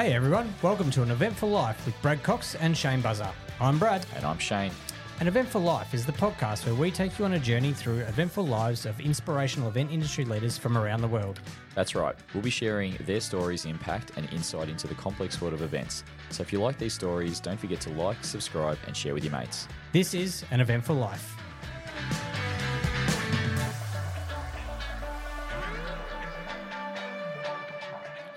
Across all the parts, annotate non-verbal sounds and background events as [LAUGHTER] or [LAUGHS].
Hey everyone, welcome to an Eventful Life with Brad Cox and Shane Buzzer. I'm Brad. And I'm Shane. An Eventful Life is the podcast where we take you on a journey through eventful lives of inspirational event industry leaders from around the world. That's right. We'll be sharing their stories' impact and insight into the complex world of events. So if you like these stories, don't forget to like, subscribe, and share with your mates. This is an Eventful Life.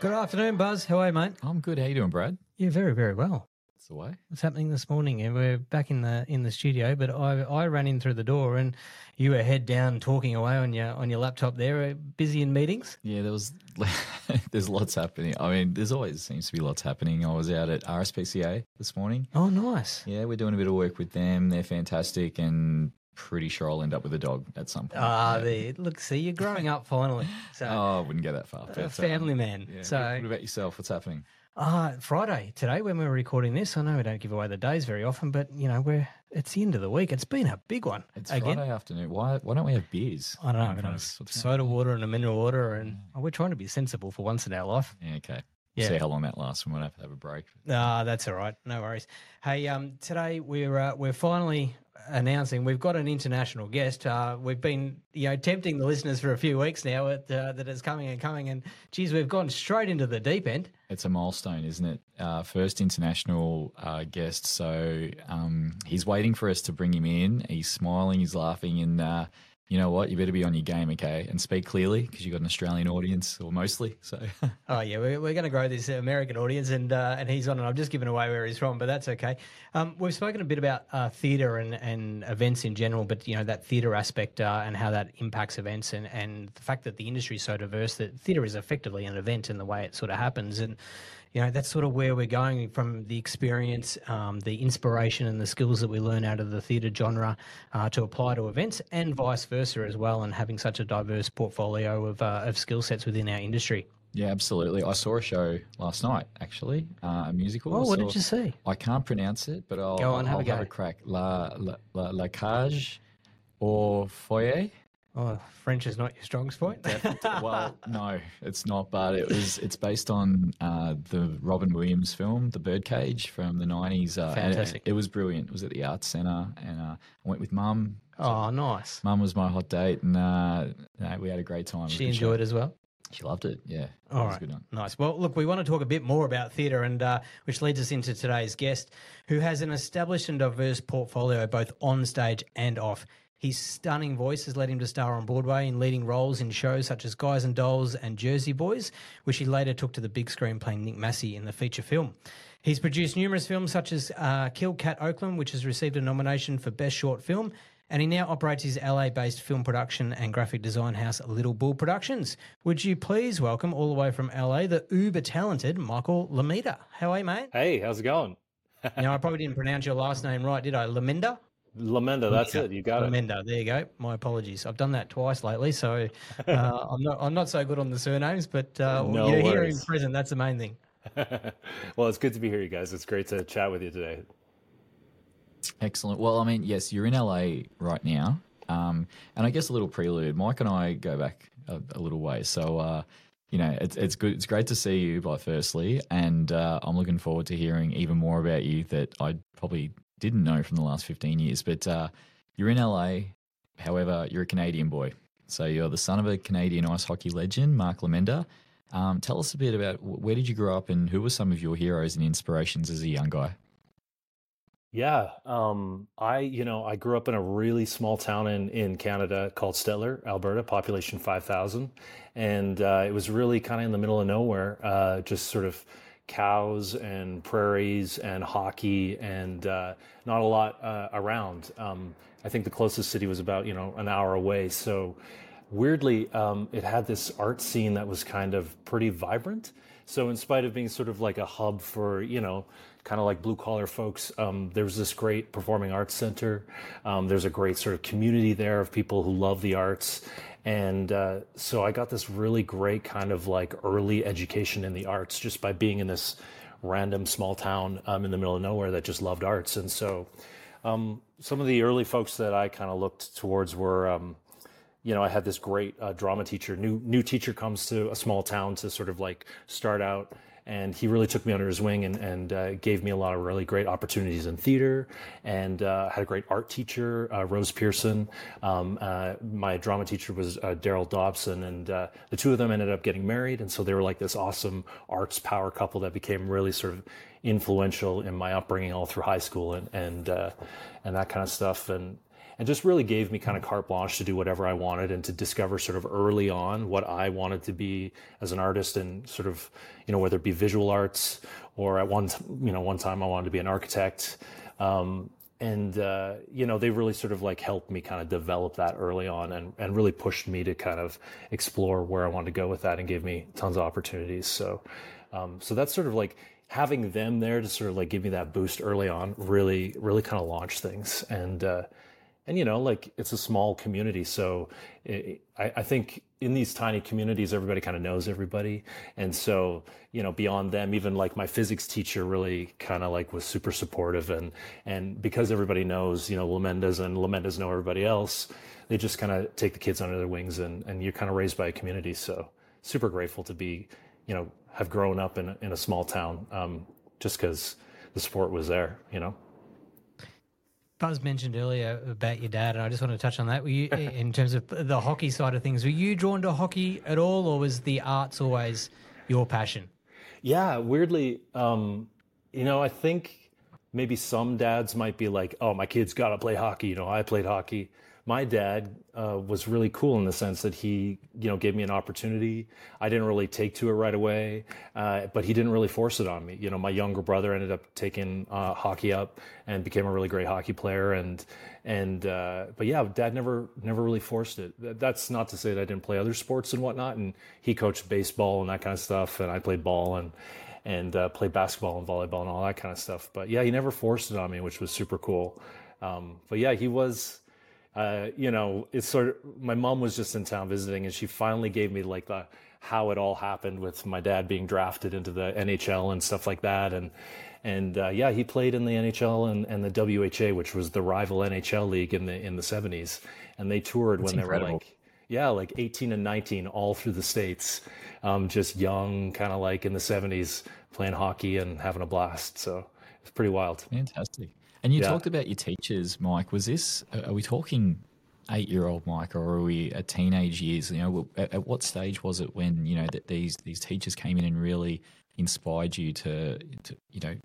Good afternoon, Buzz. How are you, mate? I'm good. How you doing, Brad? Yeah, very, very well. That's the way. What's happening this morning? And we're back in the in the studio, but I I ran in through the door and you were head down talking away on your on your laptop there, uh, busy in meetings. Yeah, there was [LAUGHS] there's lots happening. I mean, there's always seems to be lots happening. I was out at RSPCA this morning. Oh, nice. Yeah, we're doing a bit of work with them. They're fantastic and pretty sure I'll end up with a dog at some point. Ah, Yeah. there. Look, see, you're growing up finally. [LAUGHS] So, Oh, I wouldn't go that far. a family um, man. yeah. So, what about yourself? What's happening? Ah, Friday today when we're recording this. I know we don't give away the days very often, but you know we're it's the end of the week. It's been a big one It's again. Friday afternoon. Why why don't we have beers? I don't know. in I'm front gonna of us? Soda water and a mineral water, and oh, we're trying to be sensible for once in our life. Yeah, okay. Yeah. See how long that lasts. We might have to have a break. Ah, that's all right. No worries. Hey, um, today we're uh, we're finally announcing we've got an international guest. Uh, we've been you know tempting the listeners for a few weeks now at, uh, that it's coming and coming, and geez, we've gone straight into the deep end. It's a milestone, isn't it? Uh, first international uh, guest. So um, he's waiting for us to bring him in. He's smiling, he's laughing, and uh, you know what? You better be on your game, okay? And speak clearly because you've got an Australian audience, or mostly. So [LAUGHS] Oh yeah, we're, we're going to grow this American audience, and uh, and he's on, and I've just given away where he's from, but that's okay. Um, we've spoken a bit about uh, theatre and, and events in general, but you know that theatre aspect uh, and how that impacts events, and, and the fact that the industry is so diverse that theatre is effectively an event in the way it sort of happens, and you know that's sort of where we're going from the experience, um, the inspiration, and the skills that we learn out of the theatre genre uh, to apply to events, and vice versa as well, and having such a diverse portfolio of uh, of skill sets within our industry. yeah, absolutely. I saw a show last night, actually, uh, a musical. Oh, what So did you see? I can't pronounce it, but I'll, Go on, have a I'll go. have a crack. La La La, la Cage or Foyer. Oh, French is not your strongest point. well, no, it's not. But it was. It's based on uh, the Robin Williams film, The Birdcage, from the nineties. Uh, Fantastic. It, it was brilliant. It was at the Arts Centre, and uh, I went with Mum. oh, nice. Mum was my hot date, and uh, we had a great time. It She show. enjoyed as well. She loved it. Yeah, All it was a good one. nice. Well, look, we want to talk a bit more about theatre, and uh, which leads us into today's guest, who has an established and diverse portfolio both on stage and off. His stunning voice has led him to star on Broadway in leading roles in shows such as Guys and Dolls and Jersey Boys, which he later took to the big screen playing Nick Massi in the feature film. He's produced numerous films such as uh, Kill Cat Oakland, which has received a nomination for Best Short Film, and he now operates his LA based film production and graphic design house Little Bull Productions. Would you please welcome all the way from LA the uber talented Michael Lomenda? How are you, mate? Hey, how's it going? [LAUGHS] now, I probably didn't pronounce your last name right, did I? Lomenda? Lomenda, that's it. You got it. Lomenda. There you go. My apologies. I've done that twice lately, so uh, [LAUGHS] I'm not I'm not so good on the surnames, but uh, No you're here in worries. present. That's the main thing. [LAUGHS] well, it's good to be here, you guys. It's great to chat with you today. Excellent. Well, I mean, yes, you're in LA right now, um, and I guess a little prelude. Mike and I go back a, a little way, so uh, you know, it's it's good. It's great to see you, by firstly, and uh, I'm looking forward to hearing even more about you that I probably didn't know from the last 15 years. But uh, you're in LA, however, you're a Canadian boy, so you're the son of a Canadian ice hockey legend, Mark Lomenda. Um, tell us a bit about where did you grow up, and who were some of your heroes and inspirations as a young guy. Yeah, um, I you know I grew up in a really small town in in Canada called Stettler, Alberta, population five thousand, and uh, it was really kind of in the middle of nowhere, uh, just sort of cows and prairies and hockey and uh, not a lot uh, around. Um, I think the closest city was about you know an hour away, so weirdly, um, it had this art scene that was kind of pretty vibrant. So, in spite of being sort of like a hub for, you know, kind of like blue collar folks, um, there was this great performing arts center. Um, there's a great sort of community there of people who love the arts. And uh, so I got this really great kind of like early education in the arts just by being in this random small town um, in the middle of nowhere that just loved arts. And so um, some of the early folks that I kind of looked towards were, um, you know, I had this great uh, drama teacher. New new teacher comes to a small town to sort of like start out, and he really took me under his wing and, and uh, gave me a lot of really great opportunities in theater. And uh, had a great art teacher uh, rose pearson. Um, uh, my drama teacher was uh, daryl dobson. And uh, the two of them ended up getting married. And so they were like this awesome arts power couple that became really sort of influential in my upbringing all through high school and and and that kind of stuff. And and just really gave me kind of carte blanche to do whatever I wanted and to discover sort of early on what I wanted to be as an artist and sort of, you know, whether it be visual arts or at one, you know, one time I wanted to be an architect. Um, and, uh, you know, they really sort of like helped me kind of develop that early on and, and really pushed me to kind of explore where I wanted to go with that and gave me tons of opportunities. So, um, so that's sort of like having them there to sort of like give me that boost early on really, really kind of launched things. And, uh, and you know like it's a small community so it, I, I, think in these tiny communities everybody kind of knows everybody. And so you know beyond them even like my physics teacher really kind of like was super supportive. And and because everybody knows you know Lomendas and Lomendas know everybody else they just kind of take the kids under their wings and and you're kind of raised by a community. So super grateful to be you know have grown up in, in a small town um, just because the support was there you know Buzz mentioned earlier about your dad, and I just want to touch on that. Were you, in terms of the hockey side of things, were you drawn to hockey at all, or was the arts always your passion? Yeah, weirdly, um, you know, I think maybe some dads might be like, "Oh, my kid's got to play hockey." You know, I played hockey my dad uh, was really cool in the sense that he, you know, gave me an opportunity. I didn't really take to it right away, uh, but he didn't really force it on me. You know, my younger brother ended up taking uh, hockey up and became a really great hockey player. And and uh, but yeah, dad never never really forced it. That's not to say that I didn't play other sports and whatnot. And he coached baseball and that kind of stuff, and I played ball and and uh, played basketball and volleyball and all that kind of stuff. But yeah, he never forced it on me, which was super cool. Um, but yeah, he was uh, you know, it's sort of my mom was just in town visiting, and she finally gave me like the how it all happened with my dad being drafted into the NHL and stuff like that, and and uh, yeah, he played in the NHL and, and the WHA, which was the rival NHL league in the in the seventies, and they toured That's when incredible. they were like yeah, like 18 and 19 all through the states, um, just young, kind of like in the 70s, playing hockey and having a blast. So it's pretty wild. Fantastic. And you yeah. talked about your teachers, Mike. Was this, are we talking eight year old Mike or are we at teenage years? You know, at, at, what stage was it when, you know, that these, these teachers came in and really inspired you to, to, you know,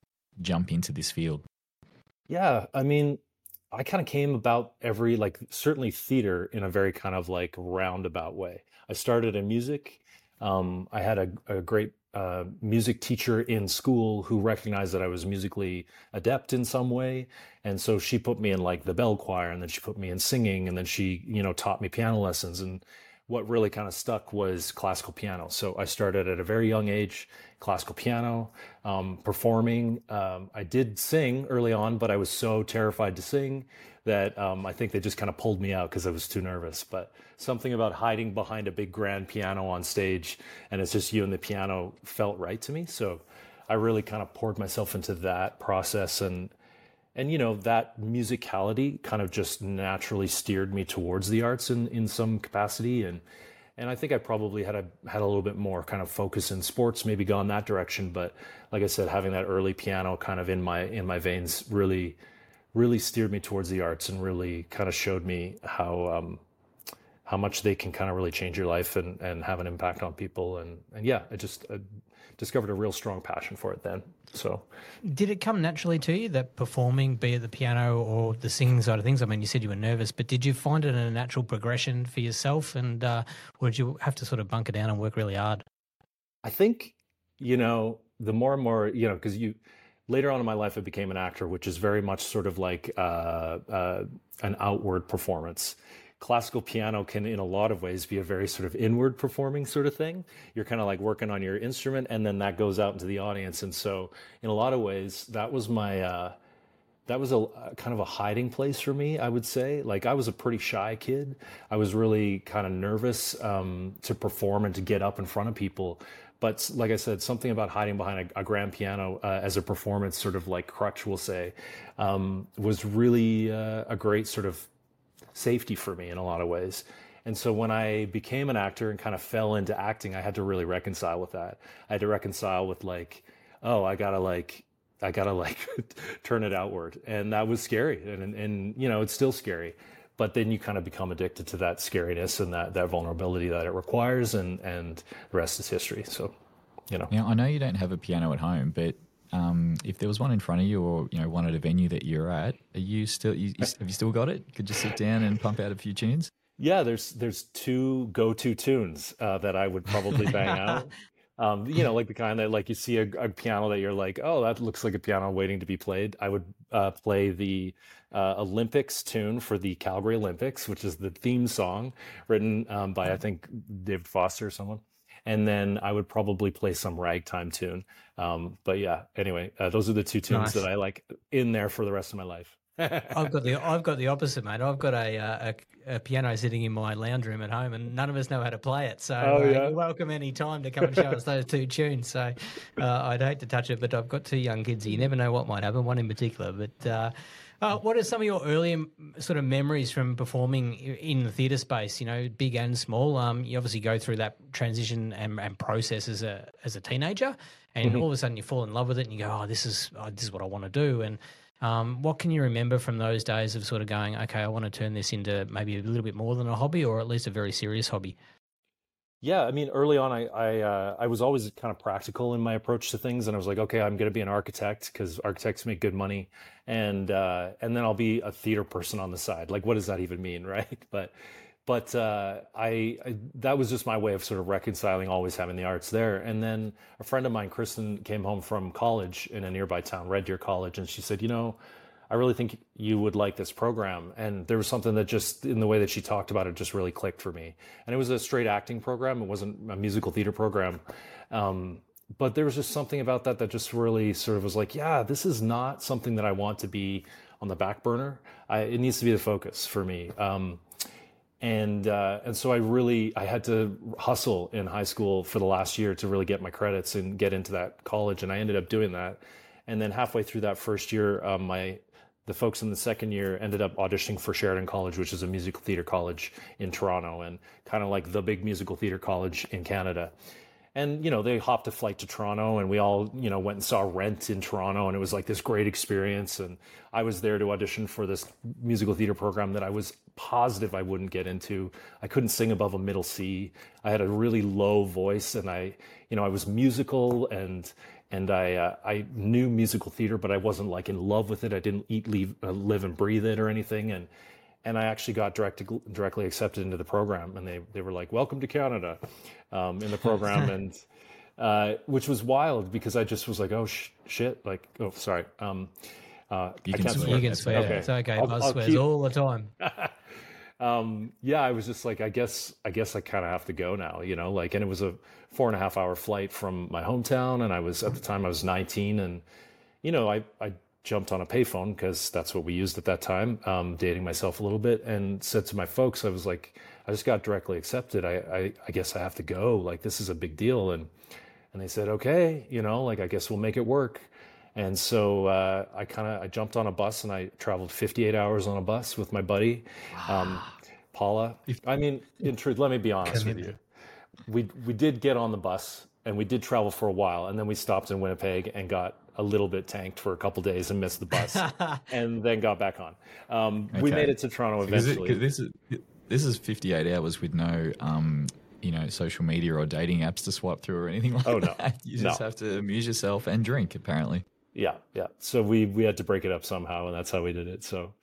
jump into this field? Yeah. I mean, I kind of came about every, like, certainly theater in a very kind of like roundabout way. I started in music. Um, I had a, a great uh, music teacher in school who recognized that I was musically adept in some way. And so she put me in like the bell choir and then she put me in singing and then she, you know, taught me piano lessons. And what really kind of stuck was classical piano. So I started at a very young age, classical piano, um, performing. Um, I did sing early on, but I was so terrified to sing that um, I think they just kind of pulled me out because I was too nervous. But something about hiding behind a big grand piano on stage and it's just you and the piano felt right to me. So I really kind of poured myself into that process and and you know that musicality kind of just naturally steered me towards the arts in in some capacity and and I think I probably had a had a little bit more kind of focus in sports, maybe gone that direction. But like I said, having that early piano kind of in my in my veins really really steered me towards the arts and really kind of showed me how um, how much they can kind of really change your life and, and have an impact on people. And and yeah I just uh, discovered a real strong passion for it then. So did it come naturally to you that performing be it the piano or the singing side of things? I mean you said you were nervous but did you find it a natural progression for yourself? And uh, or did you have to sort of bunker down and work really hard? I think you know the more and more you know because you later on in my life, I became an actor, which is very much sort of like uh, uh, an outward performance. Classical piano can, in a lot of ways, be a very sort of inward performing sort of thing. You're kind of like working on your instrument, and then that goes out into the audience. And so, in a lot of ways, that was my. Uh, that was a, a, kind of a hiding place for me, I would say. Like I was a pretty shy kid. I was really kind of nervous um, to perform and to get up in front of people. But like I said, something about hiding behind a, a grand piano uh, as a performance, sort of like crutch, we'll say, um, was really uh, a great sort of safety for me in a lot of ways. And so when I became an actor and kind of fell into acting, I had to really reconcile with that. I had to reconcile with like, oh, I gotta like, I gotta like [LAUGHS] turn it outward, and that was scary, and and you know it's still scary, but then you kind of become addicted to that scariness and that that vulnerability that it requires, and and the rest is history. So, you know. Now I know you don't have a piano at home, but um, if there was one in front of you, or you know, one at a venue that you're at, are you still? You, you, have you still got it? Could you sit down and pump out a few tunes? Yeah, there's there's two go-to tunes uh, that I would probably [LAUGHS] bang out. Um, you know, like the kind that like you see a, a, piano that you're like, oh, that looks like a piano waiting to be played. I would uh, play the uh, Olympics tune for the Calgary Olympics, which is the theme song written um, by I think David Foster or someone. And then I would probably play some ragtime tune. Um, but yeah, anyway, uh, those are the two tunes nice. that I like in there for the rest of my life. I've got the I've got the opposite, mate. I've got a, uh, a, a piano sitting in my lounge room at home, and none of us know how to play it. So oh, uh, you're welcome any time to come and show us those two tunes. So uh, I'd hate to touch it, but I've got two young kids. You never know what might happen. One in particular, but. Uh, uh, what are some of your early sort of memories from performing in the theatre space? You know, big and small. Um, you obviously go through that transition and, and process as a as a teenager, and mm-hmm. all of a sudden you fall in love with it, and you go, "Oh, this is oh, this is what I want to do." And um, what can you remember from those days of sort of going, okay, I want to turn this into maybe a little bit more than a hobby or at least a very serious hobby? Yeah, I mean, early on, I I, uh, I was always kind of practical in my approach to things, and I was like, okay, I'm going to be an architect because architects make good money, and uh, and then I'll be a theater person on the side. Like, what does that even mean, [LAUGHS] right? But but uh, I, I, that was just my way of sort of reconciling always having the arts there. And then a friend of mine, Kristen, came home from college in a nearby town, Red Deer College, and she said, you know, I really think you would like this program. And there was something that just in the way that she talked about it just really clicked for me. And it was a straight acting program. It wasn't a musical theater program. Um, but there was just something about that that just really sort of was like, yeah, this is not something that I want to be on the back burner. I, it needs to be the focus for me. Um, and uh, and so I really I had to hustle in high school for the last year to really get my credits and get into that college, and I ended up doing that. And then halfway through that first year, um, my the folks in the second year ended up auditioning for Sheridan College, which is a musical theater college in Toronto, and kind of like the big musical theater college in Canada and you know they hopped a flight to toronto and we all you know went and saw rent in toronto and it was like this great experience. And i was there to audition for this musical theater program that i was positive i wouldn't get into. I couldn't sing above a middle c. I had a really low voice and i you know i was musical and and i uh, i knew musical theater but i wasn't like in love with it. I didn't eat leave, uh, live and breathe it or anything. And and I actually got direct, directly accepted into the program, and they they were like, "Welcome to Canada," um, in the program, [LAUGHS] and uh, which was wild because I just was like, "Oh sh- shit!" Like, oh sorry, um, uh, you, can swear. you can swear. Okay. It's okay. I'll, I'll swears keep... all the time. [LAUGHS] um, yeah, I was just like, I guess, I guess I kind of have to go now, you know, like, and it was a four and a half hour flight from my hometown, and I was at the time I was 19, and you know, I I jumped on a payphone because that's what we used at that time, um, dating myself a little bit, and said to my folks, I was like, I just got directly accepted. I, I, I guess I have to go. Like this is a big deal, and and they said, okay, you know, like I guess we'll make it work. And so uh, I kind of I jumped on a bus and I traveled 58 hours on a bus with my buddy, um, Paula. I mean, in truth, let me be honest with you. We we did get on the bus and we did travel for a while, and then we stopped in Winnipeg and got a little bit tanked for a couple days and missed the bus, [LAUGHS] and then got back on. Um, okay. We made it to Toronto eventually. It, this is this is 58 hours with no um, you know social media or dating apps to swipe through or anything like oh, no. that. You just no. have to amuse yourself and drink apparently. Yeah, yeah. So we we had to break it up somehow, and that's how we did it. So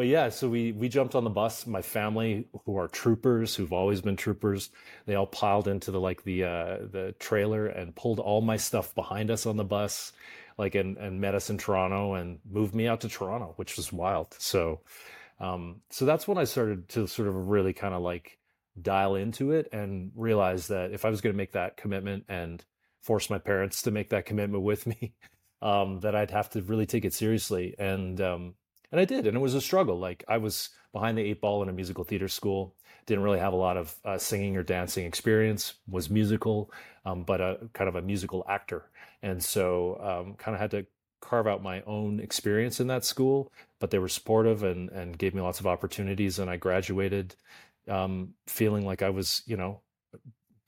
but yeah, so we we jumped on the bus. My family, who are troopers, who've always been troopers, they all piled into the like the uh, the trailer and pulled all my stuff behind us on the bus like and, and met us in Toronto and moved me out to Toronto, which was wild. So, um, so that's when I started to sort of really kind of like dial into it and realize that if I was going to make that commitment and force my parents to make that commitment with me, [LAUGHS] um, that I'd have to really take it seriously. And, um, and I did. And it was a struggle. Like I was behind the eight ball in a musical theater school, didn't really have a lot of uh, singing or dancing experience, was musical, um, but a kind of a musical actor. And so um, kind of had to carve out my own experience in that school, but they were supportive and, and gave me lots of opportunities. And I graduated um, feeling like I was, you know,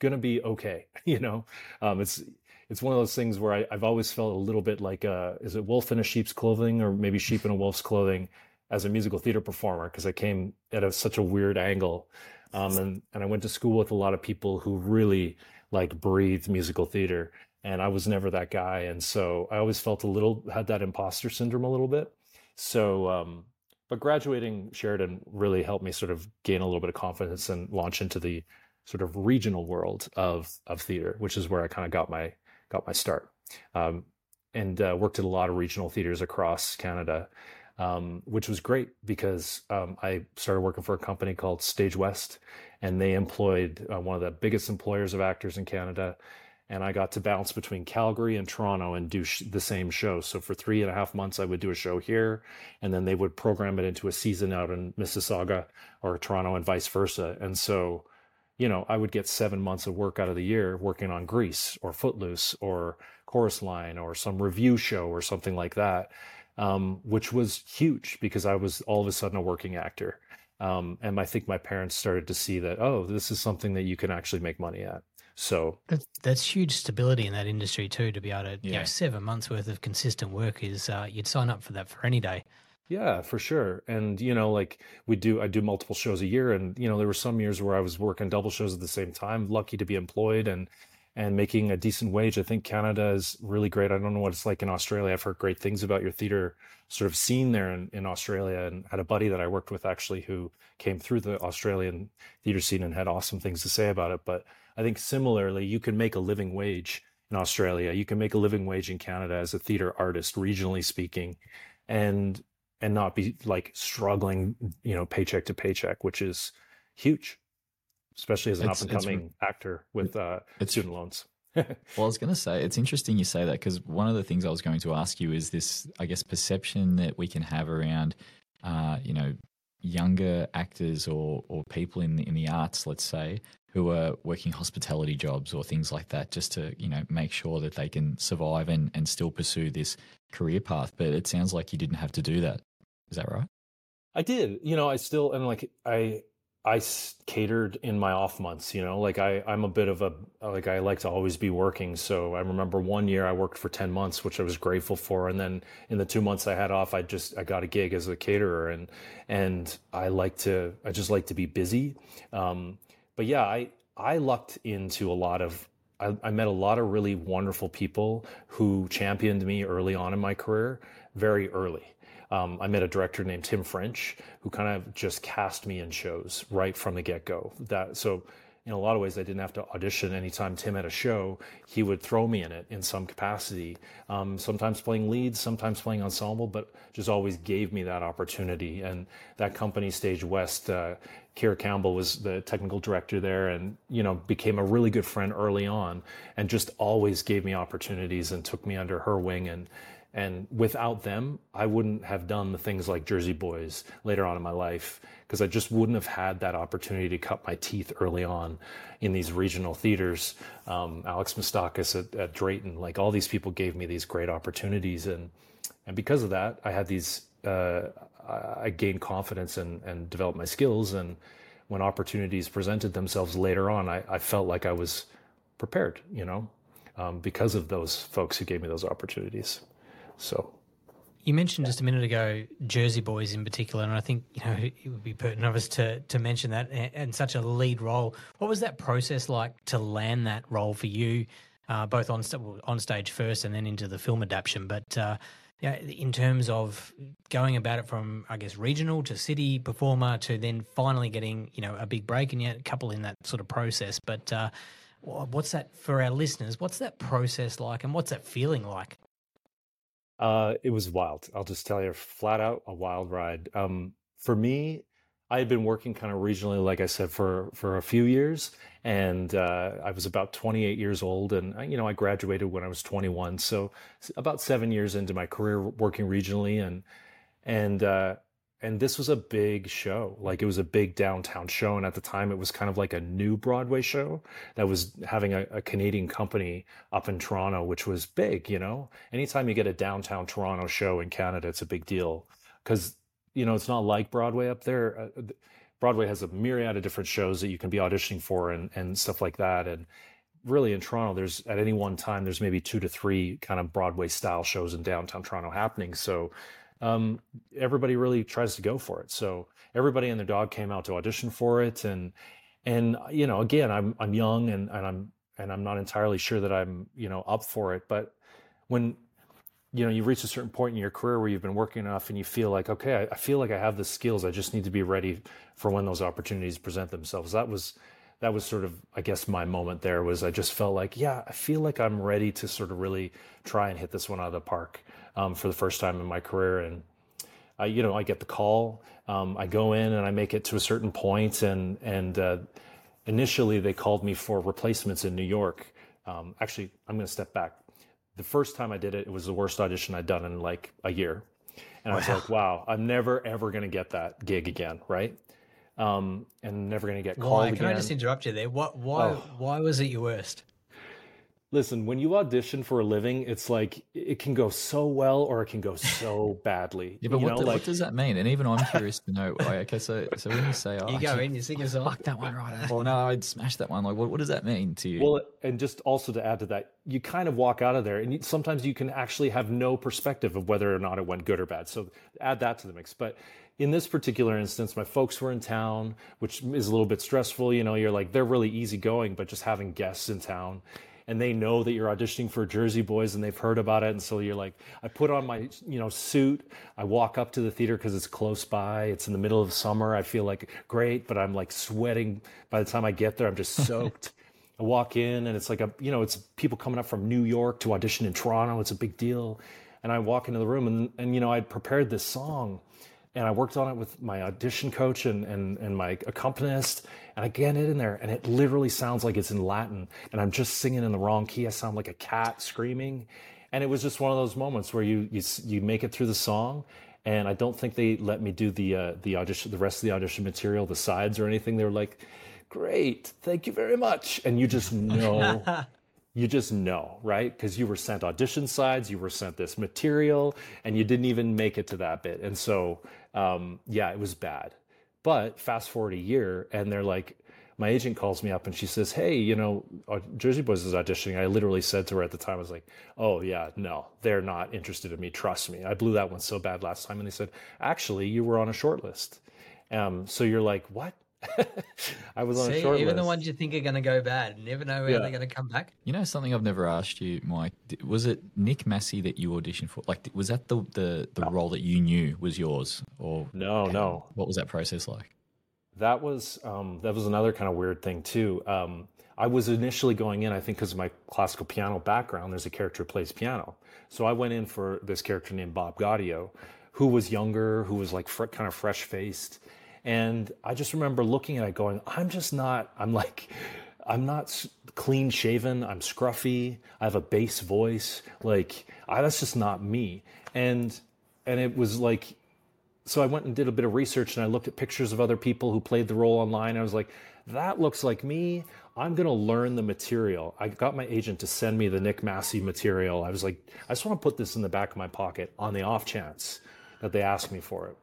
gonna be okay. [LAUGHS] You know, um, it's it's one of those things where I, have always felt a little bit like, uh, is it wolf in a sheep's clothing, or maybe sheep in a wolf's clothing, as a musical theater performer because I came at a, such a weird angle, um, and and I went to school with a lot of people who really like breathed musical theater, and I was never that guy, and so I always felt a little had that imposter syndrome a little bit. So, um, but graduating Sheridan really helped me sort of gain a little bit of confidence and launch into the sort of regional world of of theater, which is where I kind of got my got my start. Um, and uh, worked at a lot of regional theaters across Canada, um, which was great because um, I started working for a company called Stage West, and they employed uh, one of the biggest employers of actors in Canada. And I got to bounce between Calgary and Toronto and do sh- the same show. So for three and a half months, I would do a show here, and then they would program it into a season out in Mississauga or Toronto, and vice versa. And so you know, I would get seven months of work out of the year working on Grease or Footloose or Chorus Line or some revue show or something like that, um, which was huge because I was all of a sudden a working actor. Um, and I think my parents started to see that, oh, this is something that you can actually make money at. So that's, that's huge stability in that industry too. To be able to, yeah. you know, seven months worth of consistent work is uh, you'd sign up for that for any day. Yeah, for sure. And you know, like we do I do multiple shows a year and you know, there were some years where I was working double shows at the same time, lucky to be employed and and making a decent wage. I think Canada is really great. I don't know what it's like in Australia. I've heard great things about your theater sort of scene there in, in Australia and had a buddy that I worked with actually who came through the Australian theater scene and had awesome things to say about it. But I think similarly, you can make a living wage in Australia. You can make a living wage in Canada as a theater artist, regionally speaking. And and not be like struggling, you know, paycheck to paycheck, which is huge, especially as an up and coming actor with uh, student loans. [LAUGHS] well, I was going to say it's interesting you say that because one of the things I was going to ask you is this, I guess, perception that we can have around, uh, you know, younger actors or or people in the, in the arts, let's say, who are working hospitality jobs or things like that, just to you know make sure that they can survive and and still pursue this career path. But it sounds like you didn't have to do that. Is that right? I did. You know, I still and like I I catered in my off months, you know, like I, I'm a bit of a, like I like to always be working. So I remember one year I worked for 10 months, which I was grateful for. And then in the two months I had off, I just, I got a gig as a caterer and, and I like to, I just like to be busy. Um, but yeah, I, I lucked into a lot of, I, I met a lot of really wonderful people who championed me early on in my career, very early. Um, I met a director named Tim French who kind of just cast me in shows right from the get go. That so in a lot of ways, I didn't have to audition anytime Tim had a show. He would throw me in it in some capacity, um, sometimes playing leads, sometimes playing ensemble, but just always gave me that opportunity. And that company, Stage West, uh, Kira Campbell was the technical director there and, you know, became a really good friend early on and just always gave me opportunities and took me under her wing. And, and without them, I wouldn't have done the things like Jersey Boys later on in my life because I just wouldn't have had that opportunity to cut my teeth early on in these regional theaters. Um, Alex Mustakas at, at, Drayton, like all these people gave me these great opportunities. And, and because of that, I had these, uh, I gained confidence and, and developed my skills. And when opportunities presented themselves later on, I, I felt like I was prepared, you know, um, because of those folks who gave me those opportunities. So you mentioned just a minute ago Jersey Boys in particular, and I think you know it would be pertinent of us to to mention that and such a lead role. What was that process like to land that role for you, uh, both on on stage first and then into the film adaptation? But uh, yeah, in terms of going about it from I guess regional to city performer to then finally getting you know a big break, and yet a couple in that sort of process. But uh, what's that for our listeners? What's that process like, and what's that feeling like? Uh, it was wild. I'll just tell you, flat out a wild ride. Um, for me, I had been working kind of regionally, like I said, for for a few years, and uh, I was about 28 years old, and you know I graduated when I was 21, so about seven years into my career working regionally, and and uh, and this was a big show like it was a big downtown show and at the time it was kind of like a new broadway show that was having a, a, canadian company up in toronto which was big you know anytime you get a downtown toronto show in canada it's a big deal because you know it's not like broadway up there uh, Broadway has a myriad of different shows that you can be auditioning for and and stuff like that. And really in Toronto, there's at any one time there's maybe two to three kind of Broadway style shows in downtown Toronto happening. So um, everybody really tries to go for it. So everybody and their dog came out to audition for it, and and you know again I'm I'm young and and I'm and I'm not entirely sure that I'm you know up for it, but when you know you reach a certain point in your career where you've been working enough and you feel like okay I, I feel like I have the skills I just need to be ready for when those opportunities present themselves. That was that was sort of i guess my moment there was i just felt like yeah i feel like i'm ready to sort of really try and hit this one out of the park um, for the first time in my career and I, you know i get the call um, i go in and i make it to a certain point and and uh, initially they called me for replacements in new york um, actually i'm going to step back the first time i did it it was the worst audition i'd done in like a year and i was like wow i'm never ever going to get that gig again right um, and never going to get called. Why? Can again. I just interrupt you there? What? Why? Oh. Why was it your worst? Listen, when you audition for a living, it's like it can go so well or it can go so [LAUGHS] badly. Yeah, but what, know, the, like... what, does that mean? And even I'm curious to know. Like, okay, so so when you say, "Oh, you go in, you sing a song," fuck that one right. Out. Well, no, I'd smash that one. Like, what, what does that mean to you? Well, and just also to add to that, you kind of walk out of there, and you, sometimes you can actually have no perspective of whether or not it went good or bad. So add that to the mix. But in this particular instance, my folks were in town, which is a little bit stressful. You know, you're like, they're really easygoing, but just having guests in town and they know that you're auditioning for Jersey Boys and they've heard about it. And so you're like, I put on my, you know, suit. I walk up to the theater because it's close by. It's in the middle of summer. I feel like great, but I'm like sweating. By the time I get there, I'm just [LAUGHS] soaked. I walk in and it's like a, you know, it's people coming up from New York to audition in Toronto. It's a big deal. And I walk into the room and, and you know, I'd prepared this song and I worked on it with my audition coach and, and, and my accompanist. And I get it in there, and it literally sounds like it's in Latin. And I'm just singing in the wrong key. I sound like a cat screaming. And it was just one of those moments where you you, you make it through the song. And I don't think they let me do the uh, the audition, the rest of the audition material, the sides or anything. They were like, "Great, thank you very much," and you just know [LAUGHS] you just know, right? Because you were sent audition sides, you were sent this material, and you didn't even make it to that bit. And so, um, yeah, it was bad. But fast forward a year, and they're like, my agent calls me up and she says, Hey, you know, Jersey Boys is auditioning. I literally said to her at the time, I was like, Oh, yeah, no, they're not interested in me. Trust me. I blew that one so bad last time. And they said, Actually, you were on a short list. Um, so you're like, What? [LAUGHS] I was on See, a short even list. the ones you think are going to go bad, never know where Yeah. they're going to come back. You know something I've never asked you, Mike. Was it Nick Massi that you auditioned for? Like, was that the the, the role that you knew was yours, or No, no. what was that process like? That was um, that was another kind of weird thing too. Um, I was initially going in, I think, because of my classical piano background. There's a character who plays piano, so I went in for this character named Bob Gaudio, who was younger, who was like fr- kind of fresh faced, and I just remember looking at it, going, "I'm just not. I'm like." I'm not clean shaven. I'm scruffy. I have a bass voice. Like I, that's just not me. And and it was like so I went and did a bit of research and I looked at pictures of other people who played the role online. I was like, that looks like me. I'm going to learn the material. I got my agent to send me the Nick Massi material. I was like, I just want to put this in the back of my pocket on the off chance that they ask me for it.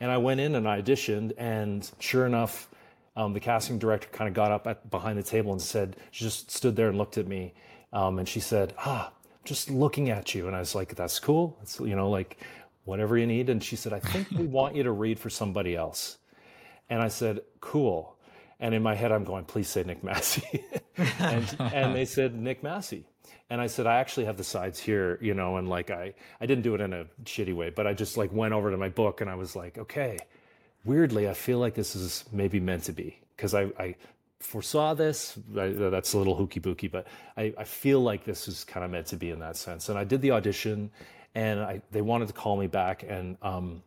And I went in and I auditioned, and sure enough, um, the casting director kind of got up at, behind the table and said, she just stood there and looked at me, um, and she said, "Ah, just looking at you." And I was like, "That's cool. It's you know like whatever you need." And she said, "I think we [LAUGHS] want you to read for somebody else." And I said, "Cool." And in my head, I'm going, "Please say Nick Massi." [LAUGHS] and, and they said Nick Massi. And I said, I actually have the sides here, you know, and like I, I didn't do it in a shitty way, but I just like went over to my book and I was like, okay, weirdly, I feel like this is maybe meant to be because I, I foresaw this. I, that's a little hooky booky, but I, I feel like this is kind of meant to be in that sense. And I did the audition, and I, they wanted to call me back, and um,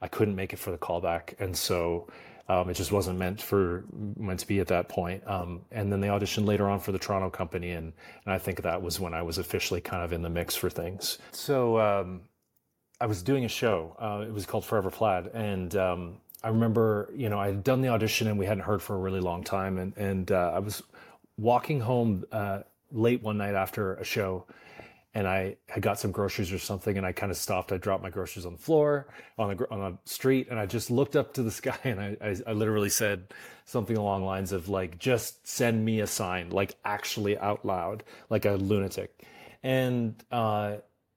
I couldn't make it for the callback, and so um, it just wasn't meant for meant to be at that point. Um, and then they auditioned later on for the Toronto company, and and I think that was when I was officially kind of in the mix for things. So. Um, I was doing a show. Uh, it was called Forever Plaid, and um, I remember, you know, I had done the audition and we hadn't heard for a really long time, and and uh, I was walking home uh, late one night after a show, and I had got some groceries or something, and I kind of stopped. I dropped my groceries on the floor on the on the street, and I just looked up to the [LAUGHS] sky, and I, I, I literally said something along lines of like, "Just send me a sign," like actually out loud, like a lunatic. And uh,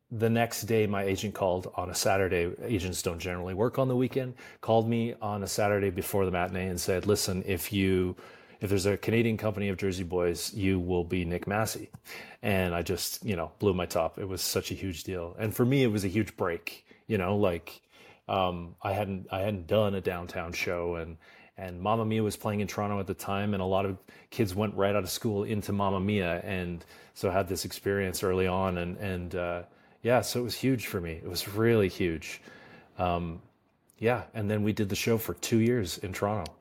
the next day, my agent called on a Saturday. Agents don't generally work on the weekend. Called me on a Saturday before the matinee and said, "Listen, if you." If there's a Canadian company of Jersey Boys, you will be Nick Massi. And I just, you know, blew my top. It was such a huge deal. And for me, it was a huge break, you know, like, um, I hadn't, I hadn't done a downtown show and, and Mamma Mia was playing in Toronto at the time, and a lot of kids went right out of school into Mamma Mia, and so I had this experience early on, and and uh, yeah, so it was huge for me. It was really huge. Um, yeah, and then we did the show for two years in Toronto,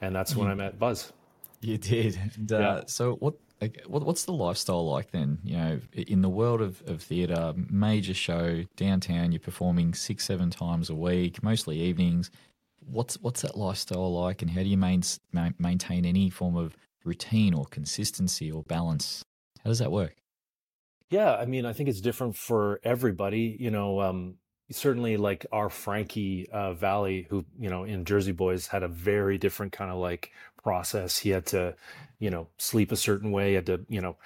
and that's mm-hmm. when I met Buzz. You did. And, uh, yeah. So what? What, what's the lifestyle like then? You know, in the world of, of theatre, major show downtown, you're performing six, seven times a week, mostly evenings. What's what's that lifestyle like, and how do you main, maintain any form of routine or consistency or balance? How does that work? Yeah, I mean, I think it's different for everybody. You know, um, certainly like our Frankie uh, Valli, who you know in Jersey Boys had a very different kind of like process. He had to, you know, sleep a certain way. Had to, you know,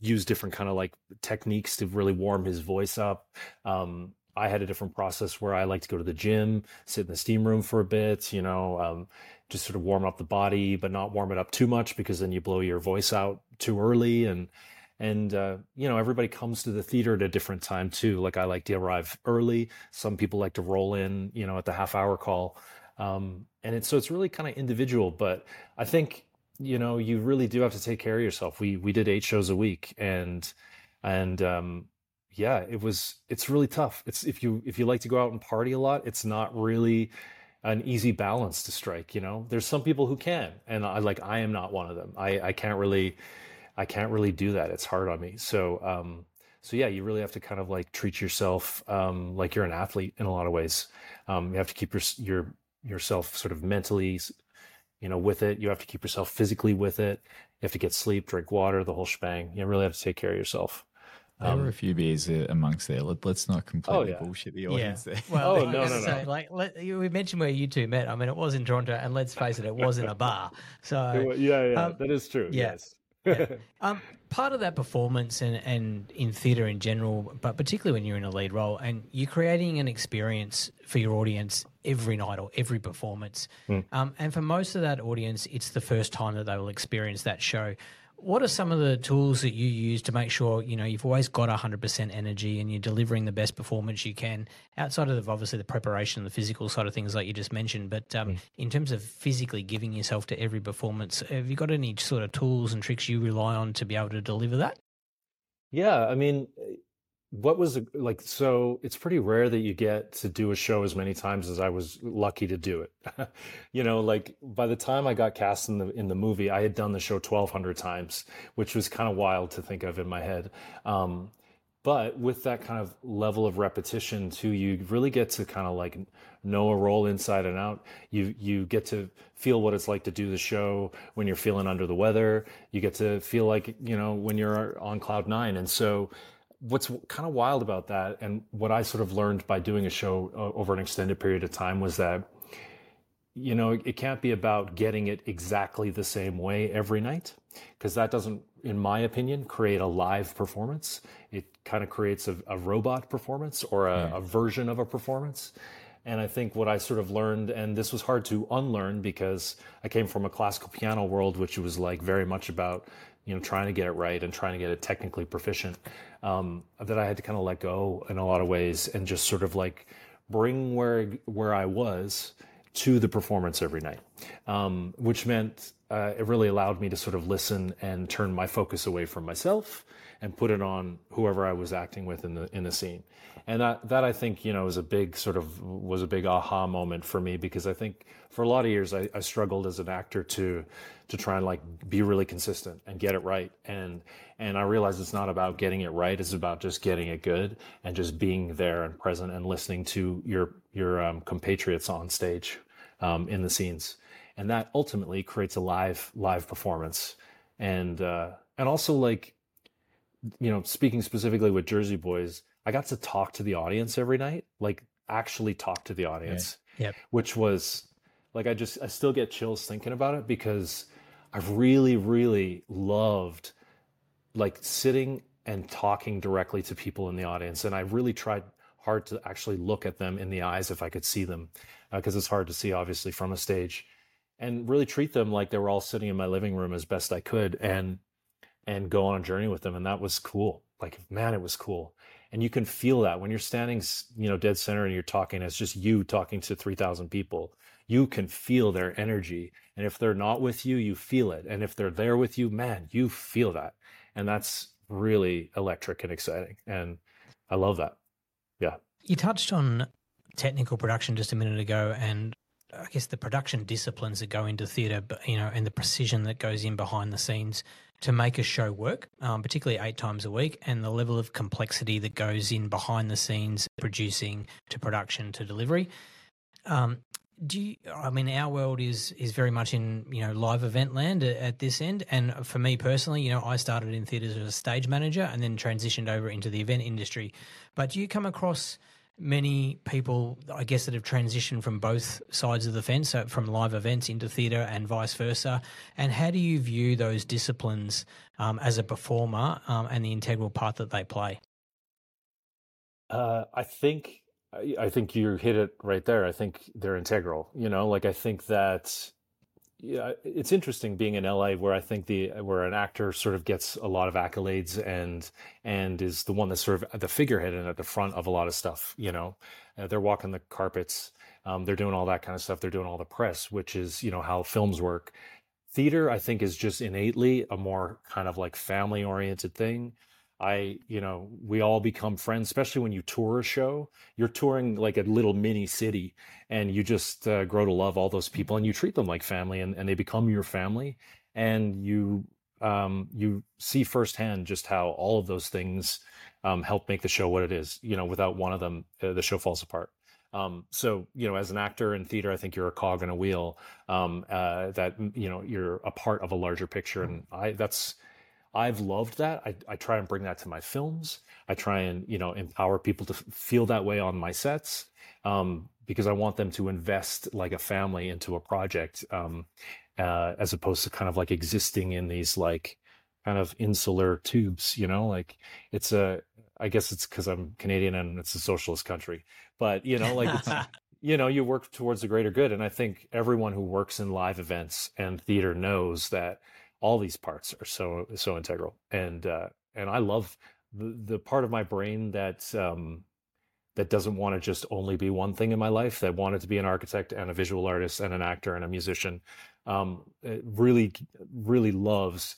use different kind of like techniques to really warm his voice up. Um, I had a different process where I like to go to the gym, sit in the steam room for a bit, you know, um, just sort of warm up the body, but not warm it up too much because then you blow your voice out too early and and uh, you know everybody comes to the theater at a different time too like i like to arrive early some people like to roll in you know at the half hour call um, and it's so it's really kind of individual but i think you know you really do have to take care of yourself we we did eight shows a week and and um, yeah it was it's really tough it's if you if you like to go out and party a lot it's not really an easy balance to strike you know there's some people who can and i like i am not one of them i i can't really I can't really do that. It's hard on me. So, um, so yeah, you really have to kind of like treat yourself um, like you're an athlete in a lot of ways. Um, you have to keep your your yourself sort of mentally, you know, with it. You have to keep yourself physically with it. You have to get sleep, drink water, the whole shebang. You really have to take care of yourself. There um, were a few beers amongst there. Let, us not completely oh, yeah. bullshit the audience yeah. there. Well, oh, no, no, no. Say, like, let, we mentioned where you two met. I mean, it was in Toronto, and let's face it, it was in a bar. [LAUGHS] So yeah, yeah, um, that is true. Yeah. Yes yeah. [LAUGHS] um, part of that performance and, and in theatre in general, but particularly when you're in a lead role and you're creating an experience for your audience every night or every performance. Mm. Um, and for most of that audience, it's the first time that they will experience that show. What are some of the tools that you use to make sure you know you've always got hundred percent energy and you're delivering the best performance you can outside of obviously the preparation, the physical side of things like you just mentioned, but um, mm. in terms of physically giving yourself to every performance, have you got any sort of tools and tricks you rely on to be able to deliver that? Yeah, I mean, what was like so it's pretty rare that you get to do a show as many times as i was lucky to do it. [LAUGHS] You know like by the time i got cast in the in the movie i had done the show 1200 times which was kind of wild to think of in my head. Um, but with that kind of level of repetition too you really get to kind of like know a role inside and out. You you get to feel what it's like to do the show when you're feeling under the weather. You get to feel like you know when you're on cloud nine. And so what's kind of wild about that and what i sort of learned by doing a show uh, over an extended period of time was that you know it can't be about getting it exactly the same way every night because that doesn't in my opinion create a live performance it kind of creates a, a robot performance or a, yeah. a version of a performance and I think what I sort of learned, and this was hard to unlearn because I came from a classical piano world, which was like very much about you know trying to get it right and trying to get it technically proficient um, that i had to kind of let go in a lot of ways and just sort of like bring where where i was to the performance every night. Um, which meant uh, it really allowed me to sort of listen and turn my focus away from myself and put it on whoever I was acting with in the in the scene. And that that I think you know was a big sort of was a big aha moment for me because I think for a lot of years I, I struggled as an actor to to try and like be really consistent and get it right. And and I realized it's not about getting it right it's about just getting it good and just being there and present and listening to your your um, compatriots on stage um, in the scenes. And that ultimately creates a live live performance. And uh, and also like you know, speaking specifically with Jersey Boys, I got to talk to the audience every night, like actually talk to the audience, Yep. which was like I just I still get chills thinking about it because I've really really loved like sitting and talking directly to people in the audience, and I really tried hard to actually look at them in the eyes if I could see them, uh, because it's hard to see obviously from a stage, and really treat them like they were all sitting in my living room as best I could, and and go on a journey with them, and that was cool. Like man, it was cool. And you can feel that when you're standing you know dead center and you're talking it's just you talking to 3000 people you can feel their energy. And if they're not with you you feel it. And if they're there with you man you feel that. And that's really electric and exciting. And i love that. Yeah. You touched on technical production just a minute ago, and I guess the production disciplines that go into theatre, but you know, and the precision that goes in behind the scenes to make a show work, um, particularly eight times a week, and the level of complexity that goes in behind the scenes, producing to production to delivery. Um, do you, I mean our world is is very much in you know live event land at, this end, and for me personally, you know I started in theatres as a stage manager and then transitioned over into the event industry. But do you come across many people, I guess, that have transitioned from both sides of the fence, so from live events into theatre and vice versa. And how do you view those disciplines um, as a performer um, and the integral part that they play? uh, i think I, I think you hit it right there i think they're integral you know like i think that yeah, it's interesting being in LA where I think the where an actor sort of gets a lot of accolades and and is the one that's sort of the figurehead and at the front of a lot of stuff. You know, uh, they're walking the carpets, um, they're doing all that kind of stuff. They're doing all the press, which is you know how films work. Theater, I think, is just innately a more kind of like family oriented thing. I, you know, we all become friends, especially when you tour a show. You're touring like a little mini city and you just uh, grow to love all those people and you treat them like family and, and they become your family. And you, um, you see firsthand just how all of those things um, help make the show what it is. You know, without one of them, uh, the show falls apart. Um, so, you know, as an actor in theater, I think you're a cog in a wheel um, uh, that, you know, you're a part of a larger picture. And I, that's, I've loved that. I, I try and bring that to my films. I try and you know empower people to feel that way on my sets um, because I want them to invest like a family into a project um, uh, as opposed to kind of like existing in these like kind of insular tubes. You know, like it's a. I guess it's because I'm Canadian and it's a socialist country, but you know, like it's. [LAUGHS] you know, you work towards the greater good, and I think everyone who works in live events and theater knows that all these parts are so so integral and uh and i love the the part of my brain that um that doesn't want to just only be one thing in my life that wanted to be an architect and a visual artist and an actor and a musician um really really loves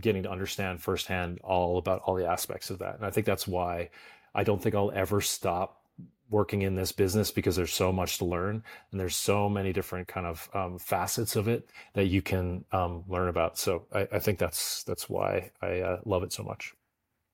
getting to understand firsthand all about all the aspects of that and i think that's why i don't think i'll ever stop working in this business because there's so much to learn and there's so many different kind of um, facets of it that you can um, learn about. So I, I, think that's that's why I uh, love it so much.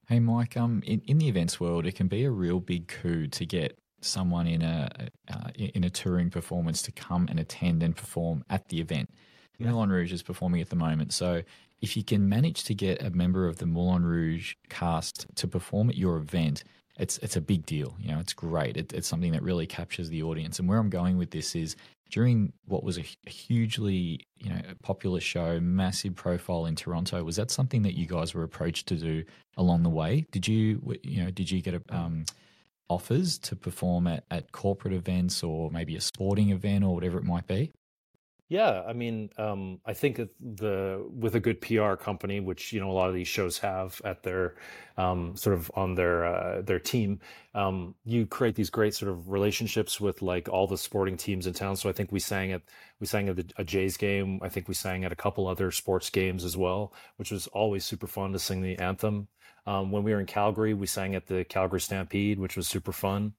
Hey, Mike. Um, in, in the events world, it can be a real big coup to get someone in a uh, in a touring performance to come and attend and perform at the event. Yeah. Moulin Rouge is performing at the moment, so if you can manage to get a member of the Moulin Rouge cast to perform at your event it's it's a big deal. You know, it's great. It, it's something that really captures the audience. And where I'm going with this is during what was a, hugely you know popular show, massive profile in Toronto. Was that something that you guys were approached to do along the way? Did you you know did you get a, um, offers to perform at, at corporate events or maybe a sporting event or whatever it might be? Yeah, I mean, um, I think the with a good PR company, which you know a lot of these shows have at their um, sort of on their uh, their team, um, you create these great sort of relationships with like all the sporting teams in town. So I think we sang at we sang at the, a Jays game. I think we sang at a couple other sports games as well, which was always super fun to sing the anthem. Um, when we were in Calgary, we sang at the Calgary Stampede, which was super fun.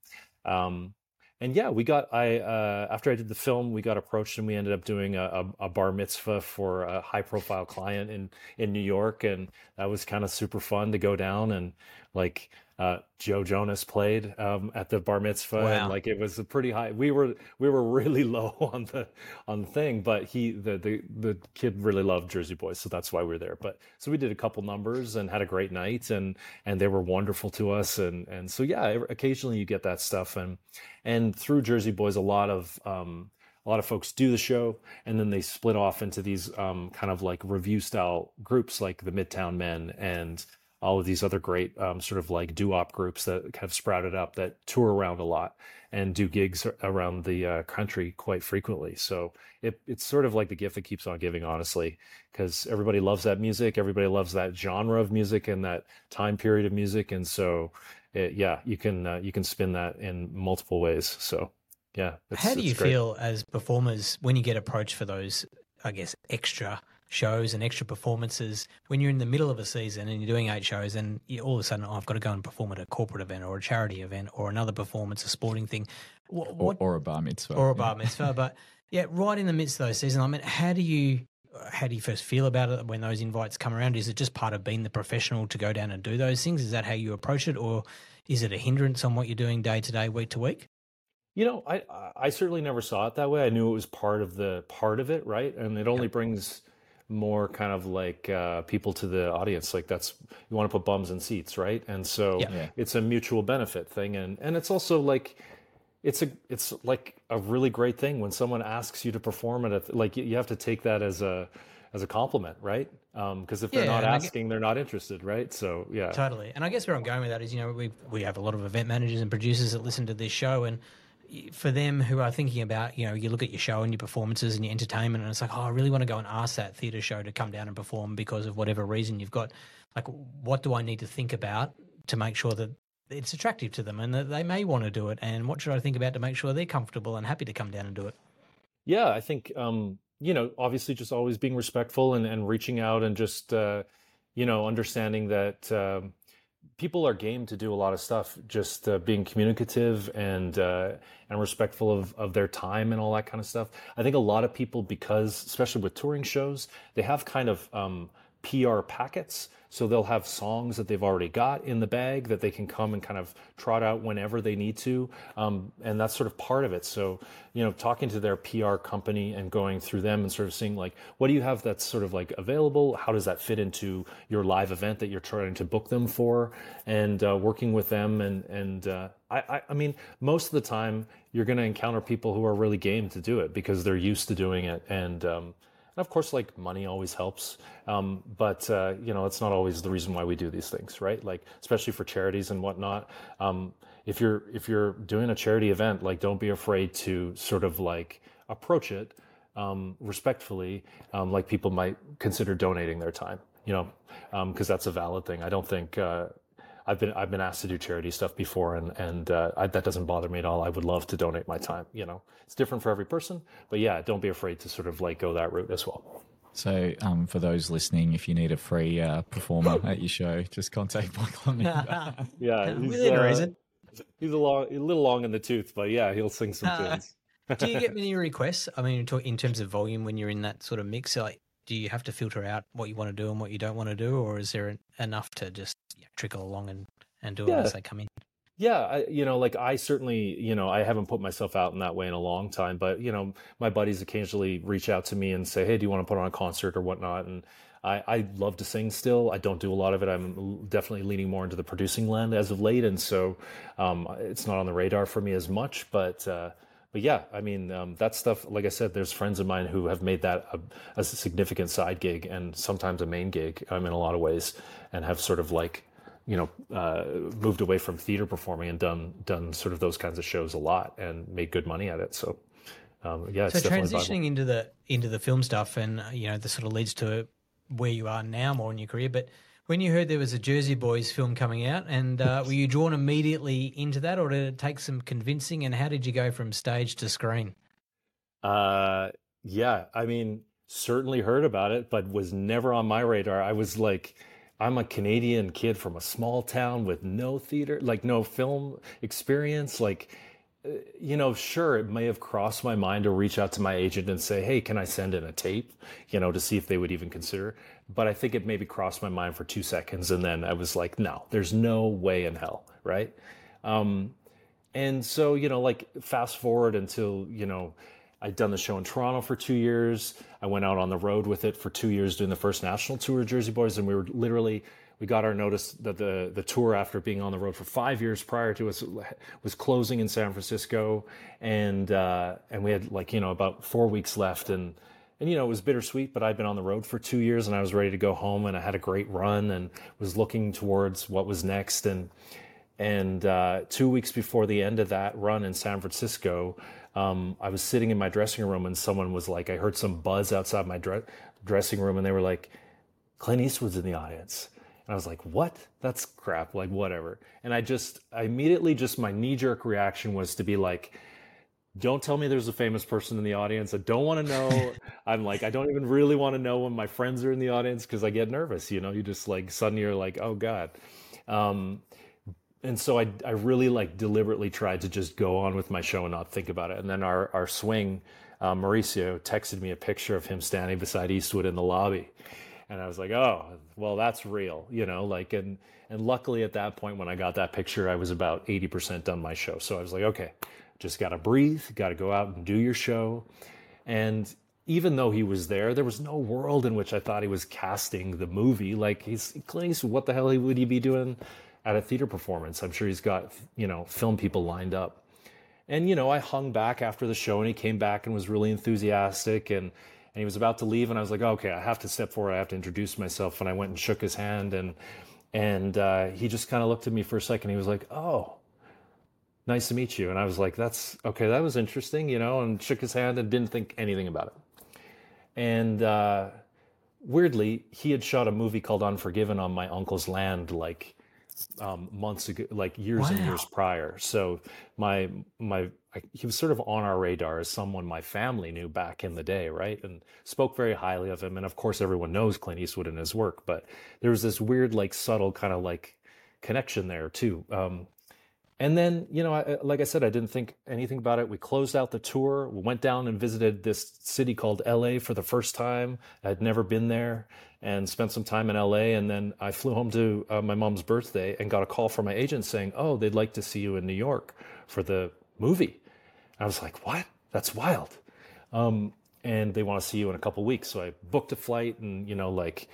Um, and yeah, we got I uh, after I did the film, we got approached and we ended up doing a, a, a bar mitzvah for a high profile client in in New York, and that was kind of super fun to go down and like uh, Joe Jonas played um, at the bar mitzvah, Wow. and like it was a pretty high. We were we were really [LAUGHS] low on the on the thing, but he the the the kid really loved Jersey Boys, so that's why we were there. But so we did a couple numbers and had a great night, and and they were wonderful to us, and and so yeah, occasionally you get that stuff, and and through Jersey Boys, a lot of um, a lot of folks do the show and then they split off into these um, kind of like revue style groups like the midtown men and all of these other great um, sort of like doo-wop groups that have sprouted up that tour around a lot and do gigs around the uh, country quite frequently. So it, it's sort of like the gift that keeps on giving honestly because everybody loves that music everybody loves that genre of music and that time period of music. And so it, yeah you can uh, you can spin that in multiple ways. So yeah. How do you feel as performers when you get approached for those, I guess, extra shows and extra performances when you're in the middle of a season and you're doing eight shows and you, all of a sudden oh, I've got to go and perform at a corporate event or a charity event or another performance, a sporting thing, what, what, or, or, a bar mitzvah, or a bar mitzvah. [LAUGHS] but yeah, right in the midst of those seasons, I mean, how do you how do you first feel about it when those invites come around? Is it just part of being the professional to go down and do those things? Is that how you approach it, or is it a hindrance on what you're doing day to day, week to week? You know, I I certainly never saw it that way. I knew it was part of the part of it, right? And it only brings more kind of like uh, people to the audience. Like that's you want to put bums in seats, right? And so yeah. it's a mutual benefit thing, and and it's also like it's a it's like a really great thing when someone asks you to perform at a like you have to take that as a as a compliment, right? Because um, if they're Yeah, not and I asking, they're not interested, right? So yeah, Totally. And I guess where I'm going with that is, you know, we we have a lot of event managers and producers that listen to this show, and y- for them who are thinking about, you know, you look at your show and your performances and your entertainment, and it's like, oh, I really want to go and ask that theatre show to come down and perform because of whatever reason you've got. Like, what do I need to think about to make sure that it's attractive to them and that they may want to do it? And what should I think about to make sure they're comfortable and happy to come down and do it? Yeah, I think um, you know, obviously, just always being respectful and, and reaching out and just uh, you know, understanding that um, people are game to do a lot of stuff. Just uh, being communicative and uh, and respectful of of their time and all that kind of stuff. I think a lot of people, because especially with touring shows, they have kind of um, PR packets. So they'll have songs that they've already got in the bag that they can come and kind of trot out whenever they need to. Um, and that's sort of part of it. So, you know, talking to their PR company and going through them and sort of seeing like, what do you have that's sort of like available? How does that fit into your live event that you're trying to book them for? And uh, working with them. And, and uh, I, I, mean, most of the time you're going to encounter people who are really game to do it because they're used to doing it. And, um, and of course, like money always helps, um, but uh, you know it's not always the reason why we do these things, right? Like especially for charities and whatnot. Um, if you're if you're doing a charity event, like don't be afraid to sort of like approach it um, respectfully, um, like people might consider donating their time, you know, because that's a valid thing. I don't think. Uh, I've been I've been asked to do charity stuff before, and and uh, I, that doesn't bother me at all. I would love to donate my time. You know, it's different for every person, but yeah, don't be afraid to sort of like go that route as well. So, um, for those listening, if you need a free uh, performer at your show, just contact Michael. and me. [LAUGHS] Yeah, he's, Within uh, reason. he's a long, a little long in the tooth, but yeah, he'll sing some Uh, tunes. [LAUGHS] do you get many requests? I mean, in terms of volume, when you're in that sort of mix, like, do you have to filter out what you want to do and what you don't want to do, or is there enough to just yeah, trickle along and, and do it Yeah. as they come in? Yeah, I, you know, like I certainly, you know, I haven't put myself out in that way in a long time, but you know, my buddies occasionally reach out to me and say, "Hey, do you want to put on a concert or whatnot?" And I, I love to sing still. I don't do a lot of it. I'm definitely leaning more into the producing land as of late, and so um, it's not on the radar for me as much. But uh, but yeah, I mean, um, that stuff. Like I said, there's friends of mine who have made that a, a significant side gig and sometimes a main gig um, in a lot of ways, and have sort of like you know uh, moved away from theater performing and done done sort of those kinds of shows a lot and made good money at it. So um, yeah, it's So transitioning into the into the film stuff, and uh, you know, this sort of leads to where you are now more in your career. But when you heard there was a Jersey Boys film coming out, and uh, were you drawn immediately into that, or did it take some convincing? And how did you go from stage to screen? Uh, yeah, I mean, certainly heard about it, but was never on my radar. I was like, I'm a Canadian kid from a small town with no theater, like no film experience. Like, you know, sure, it may have crossed my mind to reach out to my agent and say, hey, can I send in a tape, you know, to see if they would even consider. But I think it maybe crossed my mind for two seconds. And then I was like, no, there's no way in hell, right? Um, and so, you know, like fast forward until, you know, I'd done the show in Toronto for two years. I went out on the road with it for two years doing the first national tour of Jersey Boys. And we were literally we got our notice that the the tour after being on the road for five years prior to us was closing in San Francisco, and uh, and we had like you know about four weeks left, and and you know it was bittersweet, but I'd been on the road for two years, and I was ready to go home, and I had a great run, and was looking towards what was next, and and uh, two weeks before the end of that run in San Francisco. Um, I was sitting in my dressing room and someone was like, I heard some buzz outside my dre- dressing room and they were like, Clint Eastwood's in the audience. And I was like, what? That's crap. Like, whatever. And I just, I immediately just, my knee jerk reaction was to be like, don't tell me there's a famous person in the audience. I don't want to know. [LAUGHS] I'm like, I don't even really want to know when my friends are in the audience because I get nervous. You know, you just like, suddenly you're like, oh God. Um, and so I, I really like deliberately tried to just go on with my show and not think about it. And then our, our swing, uh, Mauricio texted me a picture of him standing beside Eastwood in the lobby and I was like, oh, well, that's real, you know, like, and, and luckily at that point when I got that picture, I was about 80% done my show. So I was like, okay, just got to breathe, got to go out and do your show. And even though he was there, there was no world in which I thought he was casting the movie. Like he's Clint Eastwood, what the hell would he be doing at a theater performance? I'm sure he's got, you know, film people lined up. And, you know, I hung back after the show and he came back and was really enthusiastic and, and he was about to leave and i was like okay i have to step forward. I have to introduce myself. And i went and shook his hand and and uh, he just kind of looked at me for a second. He was like oh nice to meet you. And i was like that's okay that was interesting you know and shook his hand and didn't think anything about it. And uh, weirdly he had shot a movie called unforgiven on my uncle's land like um, months ago, like years wow. and years prior. So my my I, he was sort of on our radar as someone my family knew back in the day, right? And spoke very highly of him. And of course, everyone knows Clint Eastwood and his work, but there was this weird, like subtle kind of like connection there too. Um, and then, you know, I, like I said, I didn't think anything about it. We closed out the tour. We went down and visited this city called LA for the first time. I'd never been there and spent some time in LA. And then I flew home to uh, my mom's birthday and got a call from my agent saying, Oh, they'd like to see you in New York for the movie. I was like, What? That's wild. Um, and they want to see you in a couple weeks. So I booked a flight and, you know, like,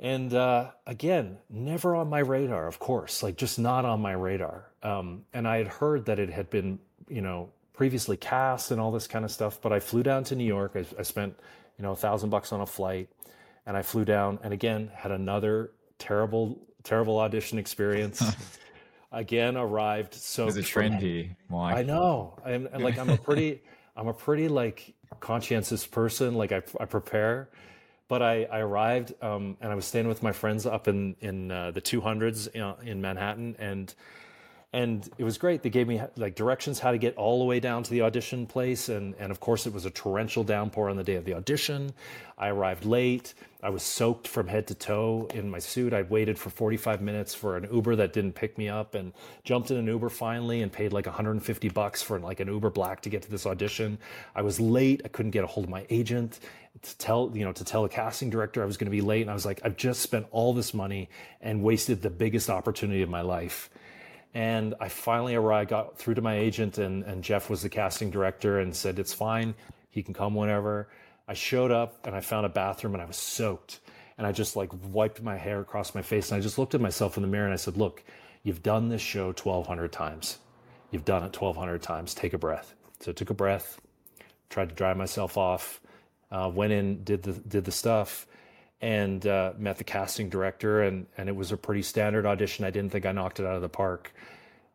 and uh, again, never on my radar, of course, like just not on my radar. Um, and I had heard that it had been, you know, previously cast and all this kind of stuff. But I flew down to New York. I, I spent, you know, a thousand bucks on a flight, and I flew down, and again had another terrible, terrible audition experience. [LAUGHS] again, arrived so. It's trendy. I know. I'm like I'm a pretty, [LAUGHS] I'm a pretty like conscientious person. Like I, I prepare but I, I arrived um, and I was staying with my friends up in in uh, the 200s in, in Manhattan, and and it was great. They gave me like directions how to get all the way down to the audition place, and and of course it was a torrential downpour on the day of the audition. I arrived late. I was soaked from head to toe in my suit. I waited for 45 minutes for an Uber that didn't pick me up, and jumped in an Uber finally, and paid like 150 bucks for like an Uber Black to get to this audition. I was late. I couldn't get a hold of my agent to tell you know to tell the casting director I was going to be late, and I was like, I've just spent all this money and wasted the biggest opportunity of my life and I finally arrived, got through to my agent, and, and Jeff was the casting director and said, It's fine. He can come whenever. I showed up and I found a bathroom and I was soaked. And I just like wiped my hair across my face and I just looked at myself in the mirror and I said, Look, you've done this show 1,200 times. You've done it 1,200 times. Take a breath. So I took a breath, tried to dry myself off, uh, went in, did the, did the stuff and uh, met the casting director, and and it was a pretty standard audition. I didn't think I knocked it out of the park.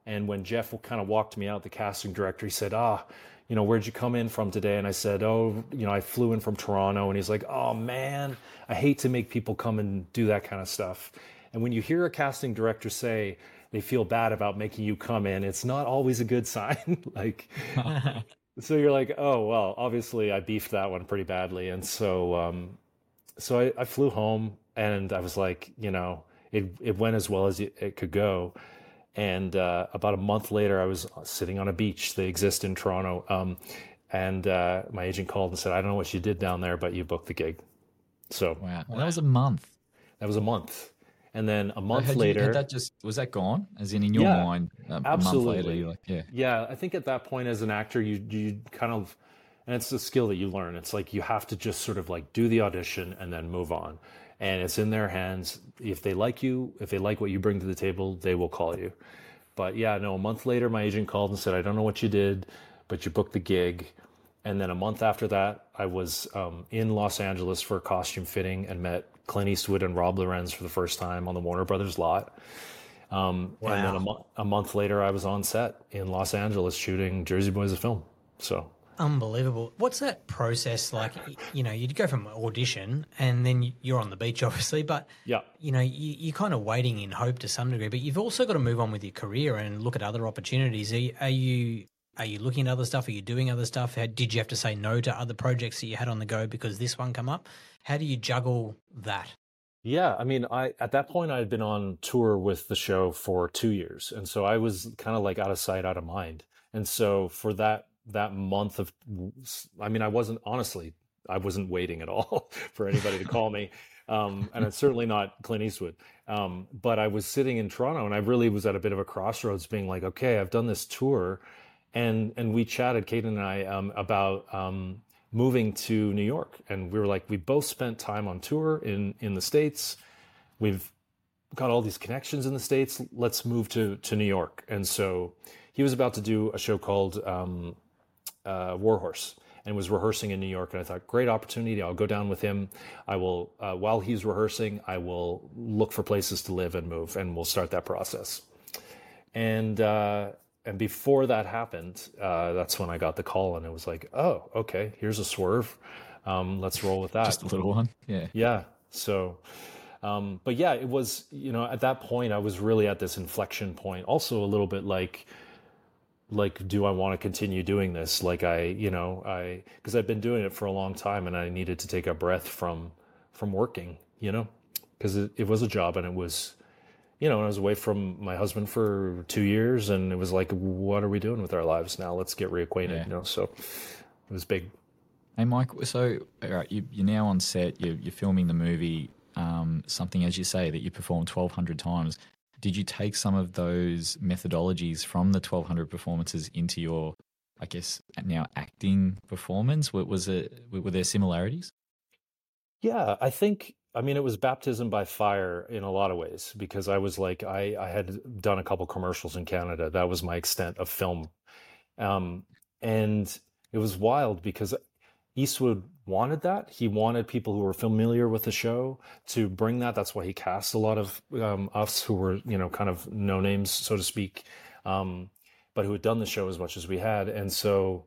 And when Jeff kind of walked me out, the casting director, he said, "Ah, you know, where'd you come in from today?" And I said, "Oh, you know, I flew in from Toronto." And he's like, "Oh man, I hate to make people come and do that kind of stuff." And when you hear a casting director say they feel bad about making you come in, it's not always a good [LAUGHS] sign. like. [LAUGHS] so you're like, oh well, obviously I beefed that one pretty badly, and so um, so I, I, flew home and I was like, you know, it, it went as well as it, it could go. And uh, about a month later, I was sitting on a beach. They exist in Toronto. Um, and uh, my agent called and said, "I don't know what you did down there, but you booked the gig." So wow, well, that was a month. That was a month, and then a month had later, you, had that just was that gone? As in, in your Yeah, mind, a, absolutely. a month later, like, yeah, Yeah, I think at that point as an actor, you you kind of, and it's a skill that you learn. It's like you have to just sort of like do the audition and then move on, and it's in their hands. If they like you, if they like what you bring to the table, they will call you. But yeah, no. A month later, my agent called and said, "I don't know what you did, but you booked the gig." And then a month after that, I was um, in Los Angeles for a costume fitting and met Clint Eastwood and Rob Lorenz for the first time on the Warner Brothers lot. Um, And then a, mo- a month later, I was on set in Los Angeles shooting Jersey Boys, a film. So Unbelievable. What's that process like? You know, you'd go from audition and then you're on the beach, [LAUGHS] obviously, but yeah, you know, you, you're kind of waiting in hope to some degree. But you've also got to move on with your career and look at other opportunities. Are you are you, are you looking at other stuff? Are you doing other stuff? How, did you have to say no to other projects that you had on the go because this one come up? How do you juggle that? Yeah, I mean, I at that point I had been on tour with the show for two years, and so I was kind of like out of sight, out of mind. And so for that that month of, I mean, I wasn't honestly, I wasn't waiting at [LAUGHS] all for anybody to call me, um, and it's certainly not Clint Eastwood. Um, but I was sitting in Toronto, and I really was at a bit of a crossroads, being like, okay, I've done this tour, and and we chatted, Kate and I, um, about um, moving to New York, and we were like, we both spent time on tour in in the states. We've got all these connections in the states. Let's move to to New York. And so he was about to do a show called um, uh, Warhorse and was rehearsing in New York. And I thought, great opportunity. I'll go down with him. I will, uh, while he's rehearsing, I will look for places to live and move, and we'll start that process. And uh, and before that happened, uh, that's when I got the call, and it was like, oh, okay, here's a swerve. Um, let's roll with that. just a little one, yeah. Yeah. So, um, but yeah, it was, you know, at that point, I was really at this inflection point. Also, a little bit like, like, do I want to continue doing this? Like, I, you know, I, because I've been doing it for a long time and I needed to take a breath from, from working, you know, because it, it was a job and it was, you know, I was away from my husband for two years and it was like, what are we doing with our lives now? Let's get reacquainted, Yeah. you know? So it was big. Hey, Mike. So, all right, you, you're now on set. You're, you're filming the movie. Um, something, as you say, that you perform 1,200 times. Did you take some of those methodologies from the 1,200 performances into your, I guess, now acting performance? Was it were there similarities? Yeah, I think I mean it was baptism by fire in a lot of ways because I was like I I had done a couple commercials in Canada. That was my extent of film. Um and it was wild because Eastwood wanted that. He wanted people who were familiar with the show to bring that. That's why he cast a lot of um, us who were, you know, kind of no names, so to speak, um, but who had done the show as much as we had. And so,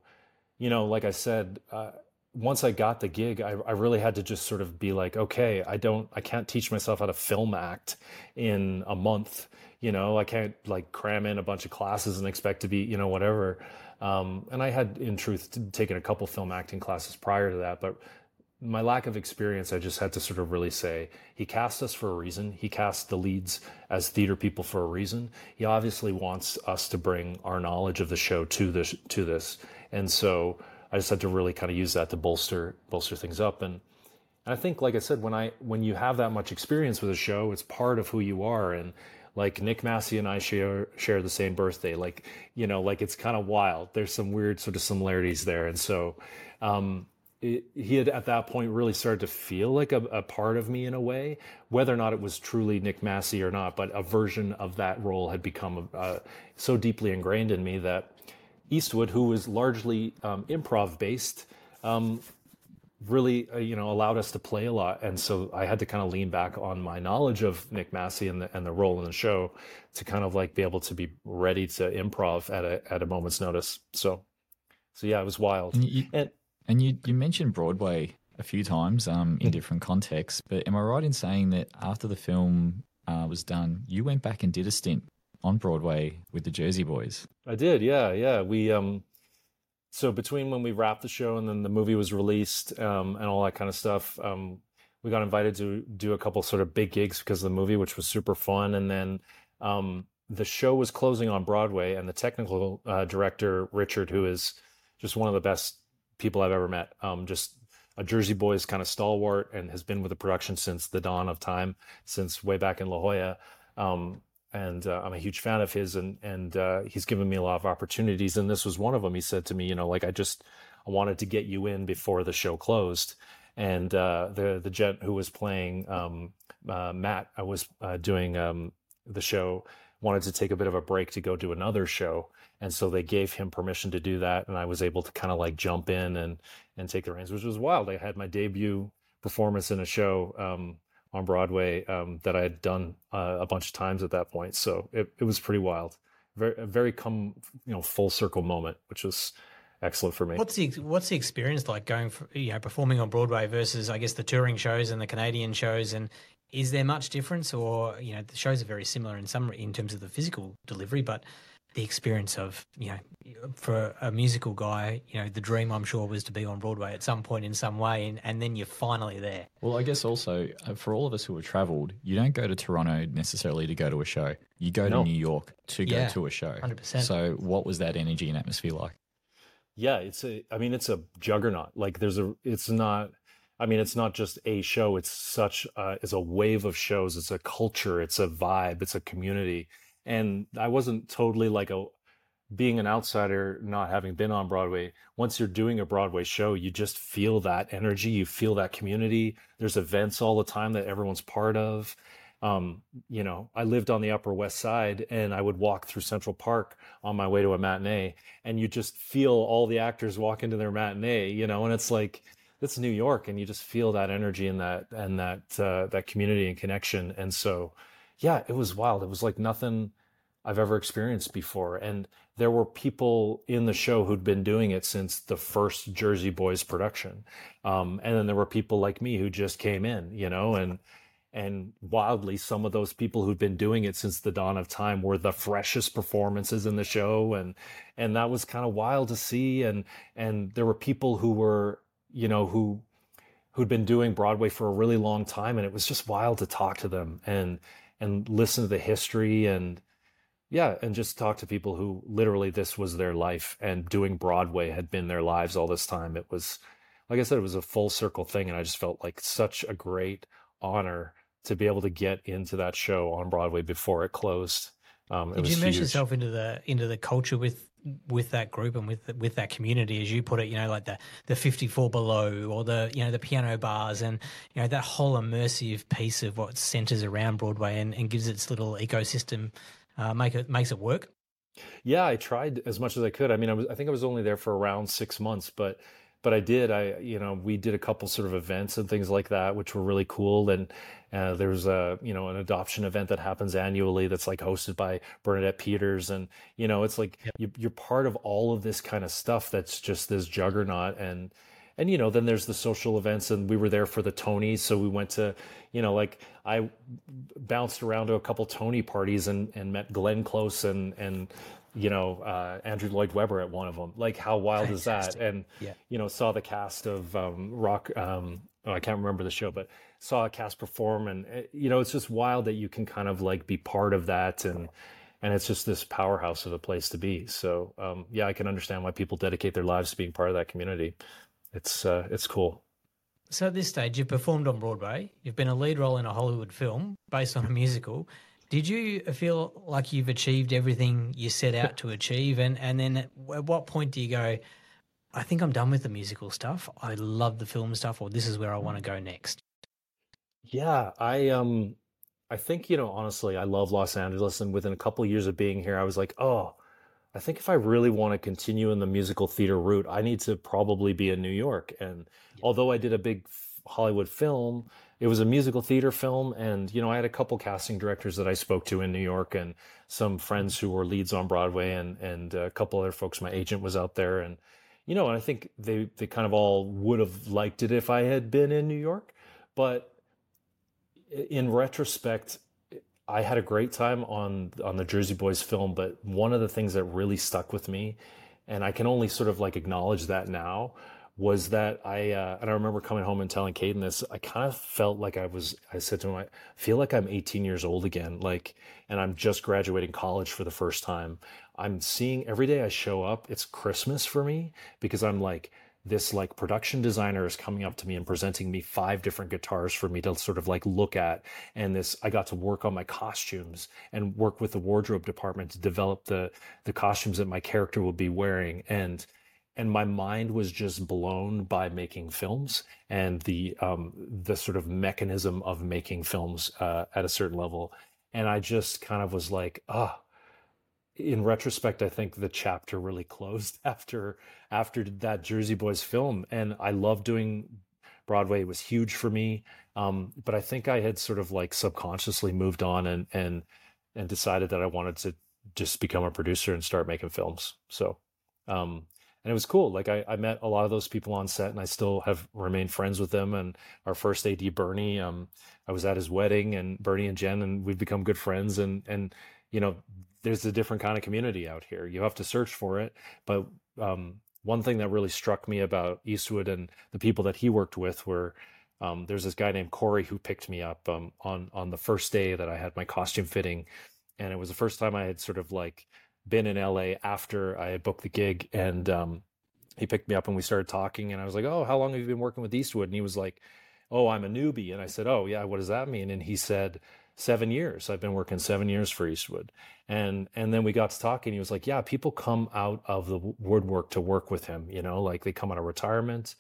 you know, like I said, uh, once I got the gig, I, I really had to just sort of be like, okay, I don't, I can't teach myself how to film act in a month. You know, I can't like cram in a bunch of classes and expect to be, you know, whatever. Um, and I had, in truth, taken a couple film acting classes prior to that, but my lack of experience, I just had to sort of really say, he cast us for a reason. He cast the leads as theater people for a reason. He obviously wants us to bring our knowledge of the show to this, to this. And so I just had to really kind of use that to bolster, bolster things up. And, and I think, like I said, when I, when you have that much experience with a show, it's part of who you are. And like Nick Massi and I share, share the same birthday. Like, you know, like it's kind of wild. There's some weird sort of similarities there. And so, um, it, he had at that point really started to feel like a, a part of me in a way, whether or not it was truly Nick Massi or not, but a version of that role had become uh, so deeply ingrained in me that Eastwood, who was largely um, improv based, um, really uh, you know allowed us to play a lot, and so I had to kind of lean back on my knowledge of Nick Massi and the and the role in the show to kind of like be able to be ready to improv at a at a moment's notice. So, so yeah, it was wild. And you, And and you, you mentioned Broadway a few times um, in Mhm. different contexts, but am I right in saying that after the film uh, was done, you went back and did a stint on Broadway with the Jersey Boys? I did, yeah, yeah. We um so between when we wrapped the show and then the movie was released um and all that kind of stuff, um we got invited to do a couple sort of big gigs because of the movie, which was super fun. And then um the show was closing on Broadway, and the technical uh, director Richard, who is just one of the best people I've ever met, um, just a Jersey Boys kind of stalwart, and has been with the production since the dawn of time, since way back in La Jolla. And uh, I'm a huge fan of his, and and uh, he's given me a lot of opportunities, and this was one of them. He said to me, you know, like I just I wanted to get you in before the show closed, and uh, the the gent who was playing um, uh, Matt, I was uh, doing um, the show, wanted to take a bit of a break to go do another show, and so they gave him permission to do that, and I was able to kind of like jump in and and take the reins, which was wild. I had my debut performance in a show um, on Broadway um, that I had done uh, a bunch of times at that point, so it, it was pretty wild. Very very come you know full circle moment, which was excellent for me. What's the what's the experience like going for, you know performing on Broadway versus I guess the touring shows and the Canadian shows and is there much difference or you know the shows are very similar in some in terms of the physical delivery but the experience of you know for a musical guy you know the dream i'm sure was to be on broadway at some point in some way and, and then you're finally there. Well i guess also uh, for all of us who have traveled you don't go to toronto necessarily to go to a show. You go no. to new york to go to a show. 100% so what was that energy and atmosphere like? Yeah it's a i mean it's a juggernaut. Like there's a it's not i mean it's not just a show. It's such uh, it's a wave of shows. It's a culture. It's a vibe. It's a community and i wasn't totally like a being an outsider not having been on broadway once you're doing a broadway show you just feel that energy you feel that community there's events all the time that everyone's part of um, you know, I lived on the Upper West Side and I would walk through Central Park on my way to a matinee and you just feel all the actors walk into their matinee, you know, and it's like, it's New York and you just feel that energy and that, and that, uh, that community and connection. And so, yeah, it was wild. It was like nothing I've ever experienced before. And there were people in the show who'd been doing it since the first Jersey Boys production. Um, and then there were people like me who just came in, you know, and, and wildly some of those people who'd been doing it since the dawn of time were the freshest performances in the show and and that was kind of wild to see and and there were people who were you know who who'd been doing broadway for a really long time and it was just wild to talk to them and and listen to the history and yeah and just talk to people who literally this was their life and doing broadway had been their lives all this time it was like i said it was a full circle thing and i just felt like such a great honor to be able to get into that show on Broadway before it closed. Um, it Did you immerse yourself into the into the culture with with that group and with with that community, as you put it? You know, like the the fifty four below, or the you know the piano bars, and you know that whole immersive piece of what centers around Broadway and, and gives its little ecosystem, uh, make it makes it work. Yeah, I tried as much as I could. I mean, I was I think I was only there for around six months, but but I did. I you know we did a couple sort of events and things like that, which were really cool. And uh, there's a you know an adoption event that happens annually that's like hosted by Bernadette Peters, and you know it's like you, you're part of all of this kind of stuff that's just this juggernaut and and you know then there's the social events and we were there for the tonys so we went to you know like i bounced around to a couple tony parties and and met glenn close and and you know uh, Andrew Lloyd Webber at one of them. Like how wild Fantastic. is that? And yeah. you know saw the cast of um, Rock. Um, oh, I can't remember the show, but saw a cast perform, and eh, you know it's just wild that you can kind of like be part of that and. And it's just this powerhouse of a place to be. So um, yeah, I can understand why people dedicate their lives to being part of that community. It's uh, it's cool. So at this stage, you've performed on Broadway. You've been a lead role in a Hollywood film based on a musical. Did you feel like you've achieved everything you set out to achieve? And, and then at what point do you go, I think I'm done with the musical stuff. I love the film stuff, or this is where I want to go next? Yeah, I um I think, you know, honestly, I love Los Angeles and within a couple of years of being here, I was like, oh, I think if I really want to continue in the musical theater route, I need to probably be in New York. And yeah. although I did a big Hollywood film, it was a musical theater film and you know i had a couple casting directors that i spoke to in new york and some friends who were leads on broadway and and a couple other folks my agent was out there and you know and i think they they kind of all would have liked it if i had been in new york but in retrospect i had a great time on on the jersey boys film but one of the things that really stuck with me and i can only sort of like acknowledge that now was that I uh, and I remember coming home and telling Caden this. I kind of felt like I was. I said to him, "I feel like I'm 18 years old again. Like, and I'm just graduating college for the first time. I'm seeing every day I show up. It's Christmas for me because I'm like." This like production designer is coming up to me and presenting me five different guitars for me to sort of like look at and this i got to work on my costumes and work with the wardrobe department to develop the the costumes that my character will be wearing and and my mind was just blown by making films and the um, the sort of mechanism of making films uh, at a certain level. And I just kind of was like, ah. In retrospect, I think the chapter really closed [LAUGHS] after after that Jersey Boys film, and I love doing Broadway. It was huge for me, um, but I think I had sort of like subconsciously moved on and and and decided that I wanted to just become a producer and start making films. So um, and it was cool. Like I, I met a lot of those people on set, and I still have remained friends with them. And our first AD, Bernie, um, I was at his wedding, and Bernie and Jen, and we've become good friends. And and you know, there's a different kind of community out here. You have to search for it. But um, one thing that really struck me about Eastwood and the people that he worked with were. Um, there's this guy named Corey who picked me up um, on on the first day that I had my costume fitting, and it was the first time I had sort of like been in LA after I had booked the gig, and um, he picked me up and we started talking. And I was like, "Oh, how long have you been working with Eastwood?" And he was like, "Oh, I'm a newbie." And I said, "Oh, yeah, what does that mean?" And he said, seven years. I've been working seven years for Eastwood. And and then we got to talking. He was like, Yeah, people come out of the woodwork to work with him, you know, like they come out of retirement.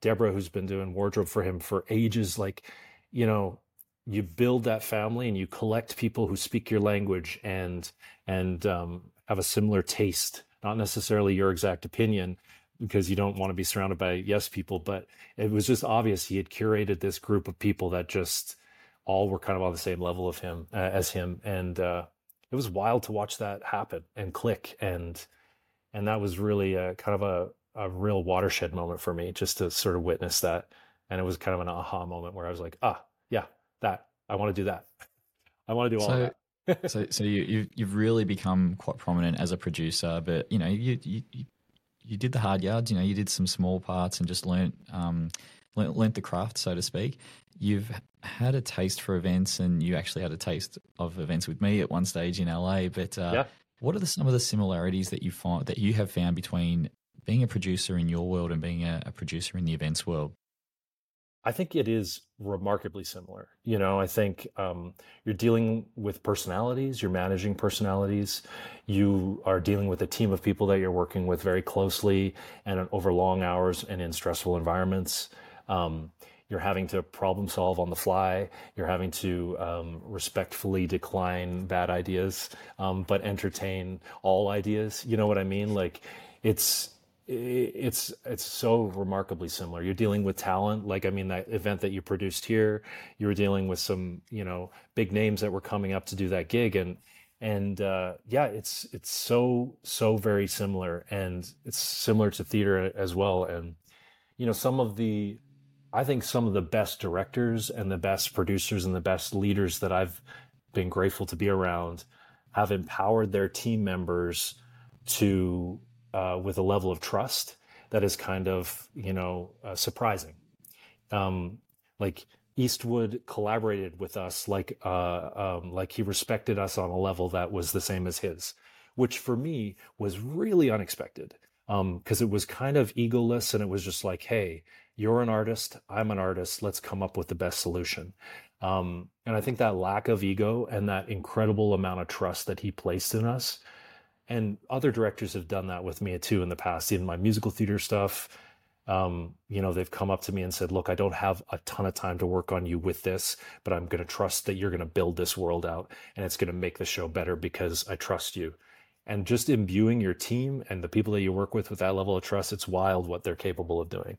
Deborah, who's been doing wardrobe for him for ages, like, you know, you build that family and you collect people who speak your language and and um, have a similar taste, not necessarily your exact opinion, because you don't want to be surrounded by yes people. But it was just obvious he had curated this group of people that just all were kind of on the same level of him uh, as him, and uh, it was wild to watch that happen and click, and and that was really a, kind of a a real watershed moment for me just to sort of witness that, and it was kind of an aha moment where I was like, ah, yeah, that I want to do that. [LAUGHS] I want to do all so, that. [LAUGHS] so, so you, you've you've really become quite prominent as a producer, but you know, you you you did the hard yards. You know, you did some small parts and just learnt um, learnt, learnt the craft, so to speak. You've had a taste for events, and you actually had a taste of events with me at one stage in LA. But uh, yeah. what are the, some of the similarities that you find that you have found between being a producer in your world and being a, a producer in the events world? I think it is remarkably similar. You know, I think um, you're dealing with personalities, you're managing personalities, you are dealing with a team of people that you're working with very closely and over long hours and in stressful environments. Um, you're having to problem solve on the fly. You're having to um, respectfully decline bad ideas, um, but entertain all ideas. You know what I mean? Like, it's it's it's so remarkably similar. You're dealing with talent, like I mean that event that you produced here. You were dealing with some you know big names that were coming up to do that gig, and and uh, yeah, it's it's so so very similar, and it's similar to theater as well. And you know some of the, I think some of the best directors and the best producers and the best leaders that I've been grateful to be around have empowered their team members to uh, with a level of trust that is kind of you know uh, surprising. Um, like Eastwood collaborated with us like uh, um, like he respected us on a level that was the same as his, which for me was really unexpected because um, it was kind of egoless and it was just like, hey, you're an artist, I'm an artist, let's come up with the best solution. Um, and I think that lack of ego and that incredible amount of trust that he placed in us and other directors have done that with me too in the past even my musical theater stuff. Um, you know they've come up to me and said look i don't have a ton of time to work on you with this but i'm going to trust that you're going to build this world out and it's going to make the show better because i trust you. And just imbuing your team and the people that you work with with that level of trust it's wild what they're capable of doing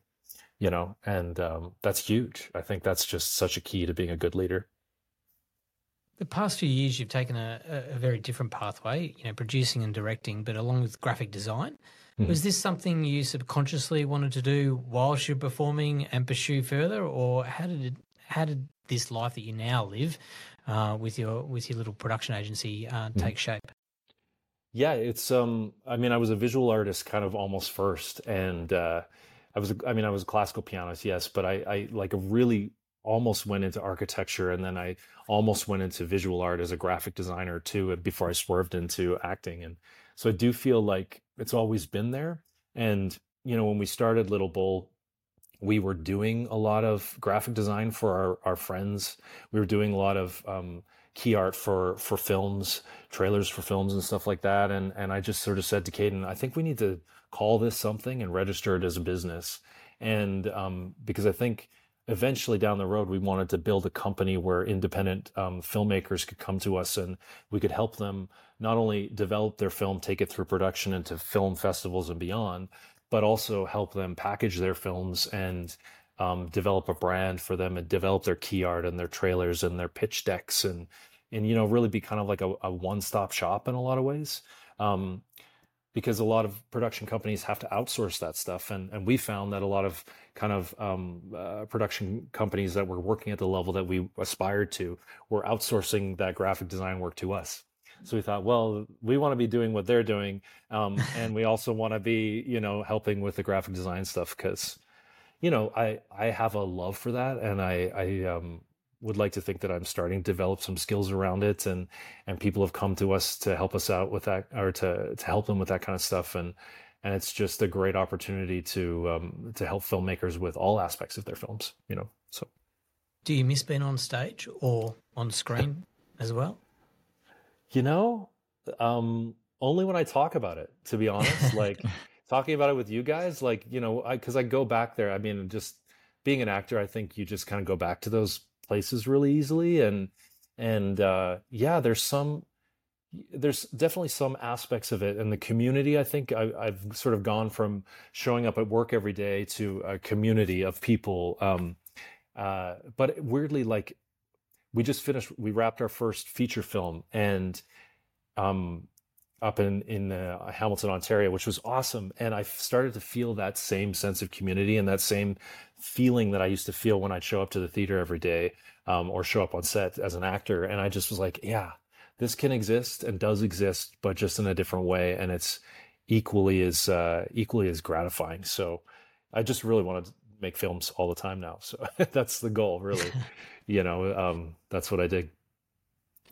you know and um, that's huge i think that's just such a key to being a good leader the past few years, you've taken a, a, very different pathway, you know, producing and directing, but along with graphic design. Mm-hmm. Was this something you subconsciously wanted to do whilst you're performing and pursue further, or how did it, how did this life that you now live uh, with your with your little production agency uh, mm-hmm. take shape? Yeah, it's um. I mean, I was a visual artist, kind of almost first, and uh, I was, I mean, I was a classical pianist, yes, but I, I like really almost went into architecture and then I almost went into visual art as a graphic designer too before I swerved into acting. And so I do feel like it's always been there. And, you know, when we started Little Bull, we were doing a lot of graphic design for our, our friends. We were doing a lot of um, key art for for films, trailers for films and stuff like that. And and I just sort of said to Caden, I think we need to call this something and register it as a business. And um, because I think eventually down the road we wanted to build a company where independent um, filmmakers could come to us and we could help them not only develop their film, take it through production into film festivals and beyond, but also help them package their films and um, develop a brand for them and develop their key art and their trailers and their pitch decks and and you know really be kind of like a, a one-stop shop in a lot of ways um, because a lot of production companies have to outsource that stuff. And and we found that a lot of kind of um, uh, production companies that were working at the level that we aspired to were outsourcing that graphic design work to us. So we thought, well, we want to be doing what they're doing, um, and we also want to be, you know, helping with the graphic design stuff because, you know, I I have a love for that, and I I um, would like to think that I'm starting to develop some skills around it, and and people have come to us to help us out with that, or to to help them with that kind of stuff, and and it's just a great opportunity to um, to help filmmakers with all aspects of their films, you know. So, do you miss being on stage or on screen as well? You know, um, only when I talk about it, to be honest. like [LAUGHS] talking about it with you guys, like, you know, I, cause I go back there. I mean, just being an actor, I think you just kind of go back to those places really easily. And, and, uh, yeah, there's some, there's definitely some aspects of it and the community i think I, have sort of gone from showing up at work every day to a community of people um, uh, but weirdly like we just finished we wrapped our first feature film and um up in in uh, Hamilton Ontario which was awesome. And I started to feel that same sense of community and that same feeling that I used to feel when I'd show up to the theater every day um, or show up on set as an actor. And I just was like yeah this can exist and does exist but just in a different way. And it's equally as uh, equally as gratifying. So I just really wanted to make films all the time now. So [LAUGHS] that's the goal really. [LAUGHS] You know, um, that's what I dig.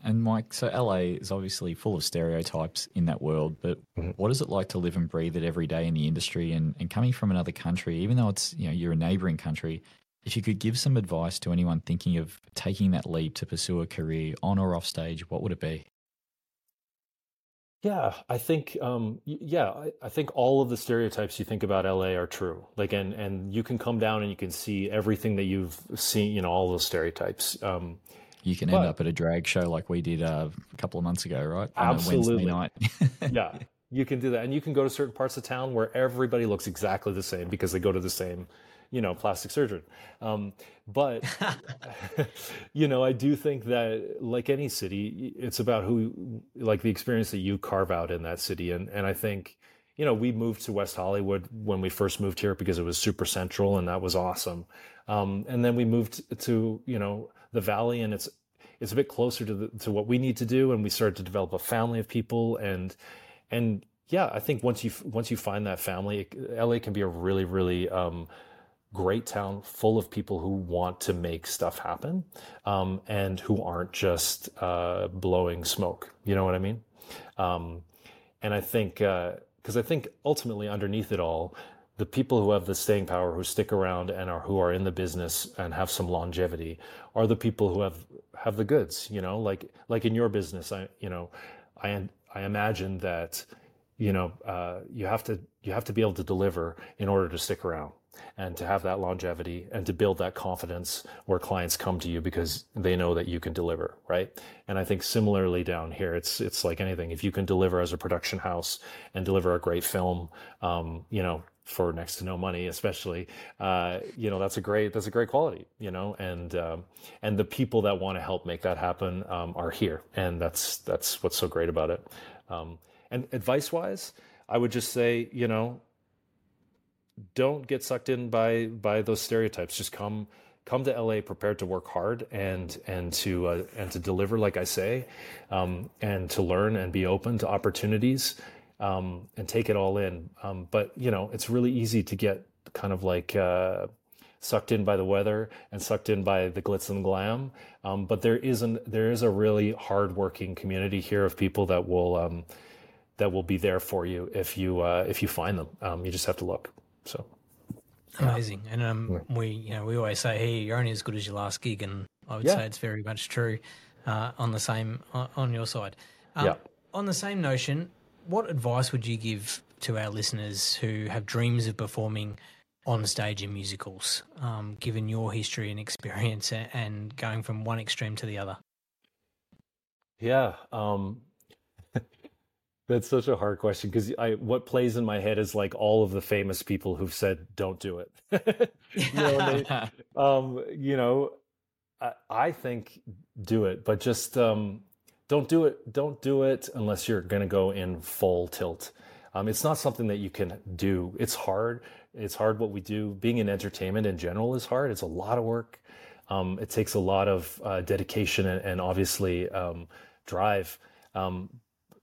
And Mike, so LA is obviously full of stereotypes in that world, but mm-hmm. what is it like to live and breathe it every day in the industry and, and coming from another country, even though it's, you know, you're a neighboring country, if you could give some advice to anyone thinking of taking that leap to pursue a career on or off stage, what would it be? Yeah, I think um, yeah, I, I, think all of the stereotypes you think about LA are true. Like, and and you can come down and you can see everything that you've seen. You know, all those stereotypes. Um, you can end up at a drag show like we did uh, a couple of months ago, right? On absolutely. night. [LAUGHS] yeah, [LAUGHS] you can do that, and you can go to certain parts of town where everybody looks exactly the same because they go to the same you know plastic surgeon um, but [LAUGHS] you know i do think that like any city it's about who like the experience that you carve out in that city and and i think you know we moved to west hollywood when we first moved here because it was super central and that was awesome um, and then we moved to you know the valley and it's it's a bit closer to the, to what we need to do and we started to develop a family of people and and yeah i think once you once you find that family la can be a really really um, great town full of people who want to make stuff happen um, and who aren't just uh, blowing smoke. You know what I mean? Um, and I think, because uh, I think ultimately underneath it all, the people who have the staying power, who stick around and are who are in the business and have some longevity, are the people who have have the goods. You know, like like in your business, I you know, I I imagine that you know uh, you have to you have to be able to deliver in order to stick around and to have that longevity and to build that confidence where clients come to you because they know that you can deliver right and i think similarly down here it's it's like anything if you can deliver as a production house and deliver a great film um, you know for next to no money especially uh, you know that's a great that's a great quality you know and um, and the people that want to help make that happen um, are here and that's that's what's so great about it um, and advice wise i would just say you know don't get sucked in by by those stereotypes. Just come come to LA prepared to work hard and and to uh, and to deliver, like I say, um, and to learn and be open to opportunities um, and take it all in. Um, but you know, it's really easy to get kind of like uh, sucked in by the weather and sucked in by the glitz and glam. Um, but there isn't there is a really hardworking community here of people that will um, that will be there for you if you uh, if you find them. Um, you just have to look. So amazing, and um, we you know we always say, hey, you're only as good as your last gig, and I would Yeah. say it's very much true uh, on the same on, on your side. Um, Yeah. On the same notion, what advice would you give to our listeners who have dreams of performing on stage in musicals, um, given your history and experience, and going from one extreme to the other? Yeah, um, [LAUGHS] that's such a hard question because I what plays in my head is like all of the famous people who've said don't do it. [LAUGHS] you know, they, [LAUGHS] um, you know, I, I think do it, but just um, don't do it. Don't do it unless you're going to go in full tilt. Um, it's not something that you can do. It's hard. It's hard what we do. Being in entertainment in general is hard. It's a lot of work. Um, it takes a lot of uh, dedication and, and obviously um, drive. Um,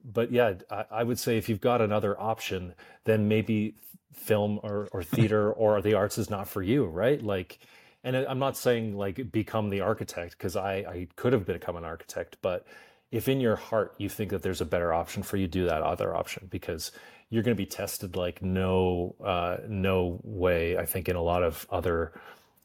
but yeah, I, I would say if you've got another option, then maybe film or, or theater [LAUGHS] or the arts is not for you, right? Like, and I'm not saying like become the architect because I, I could have become an architect, but if in your heart you think that there's a better option for you, do that other option because you're going to be tested like no uh, no way. I think in a lot of other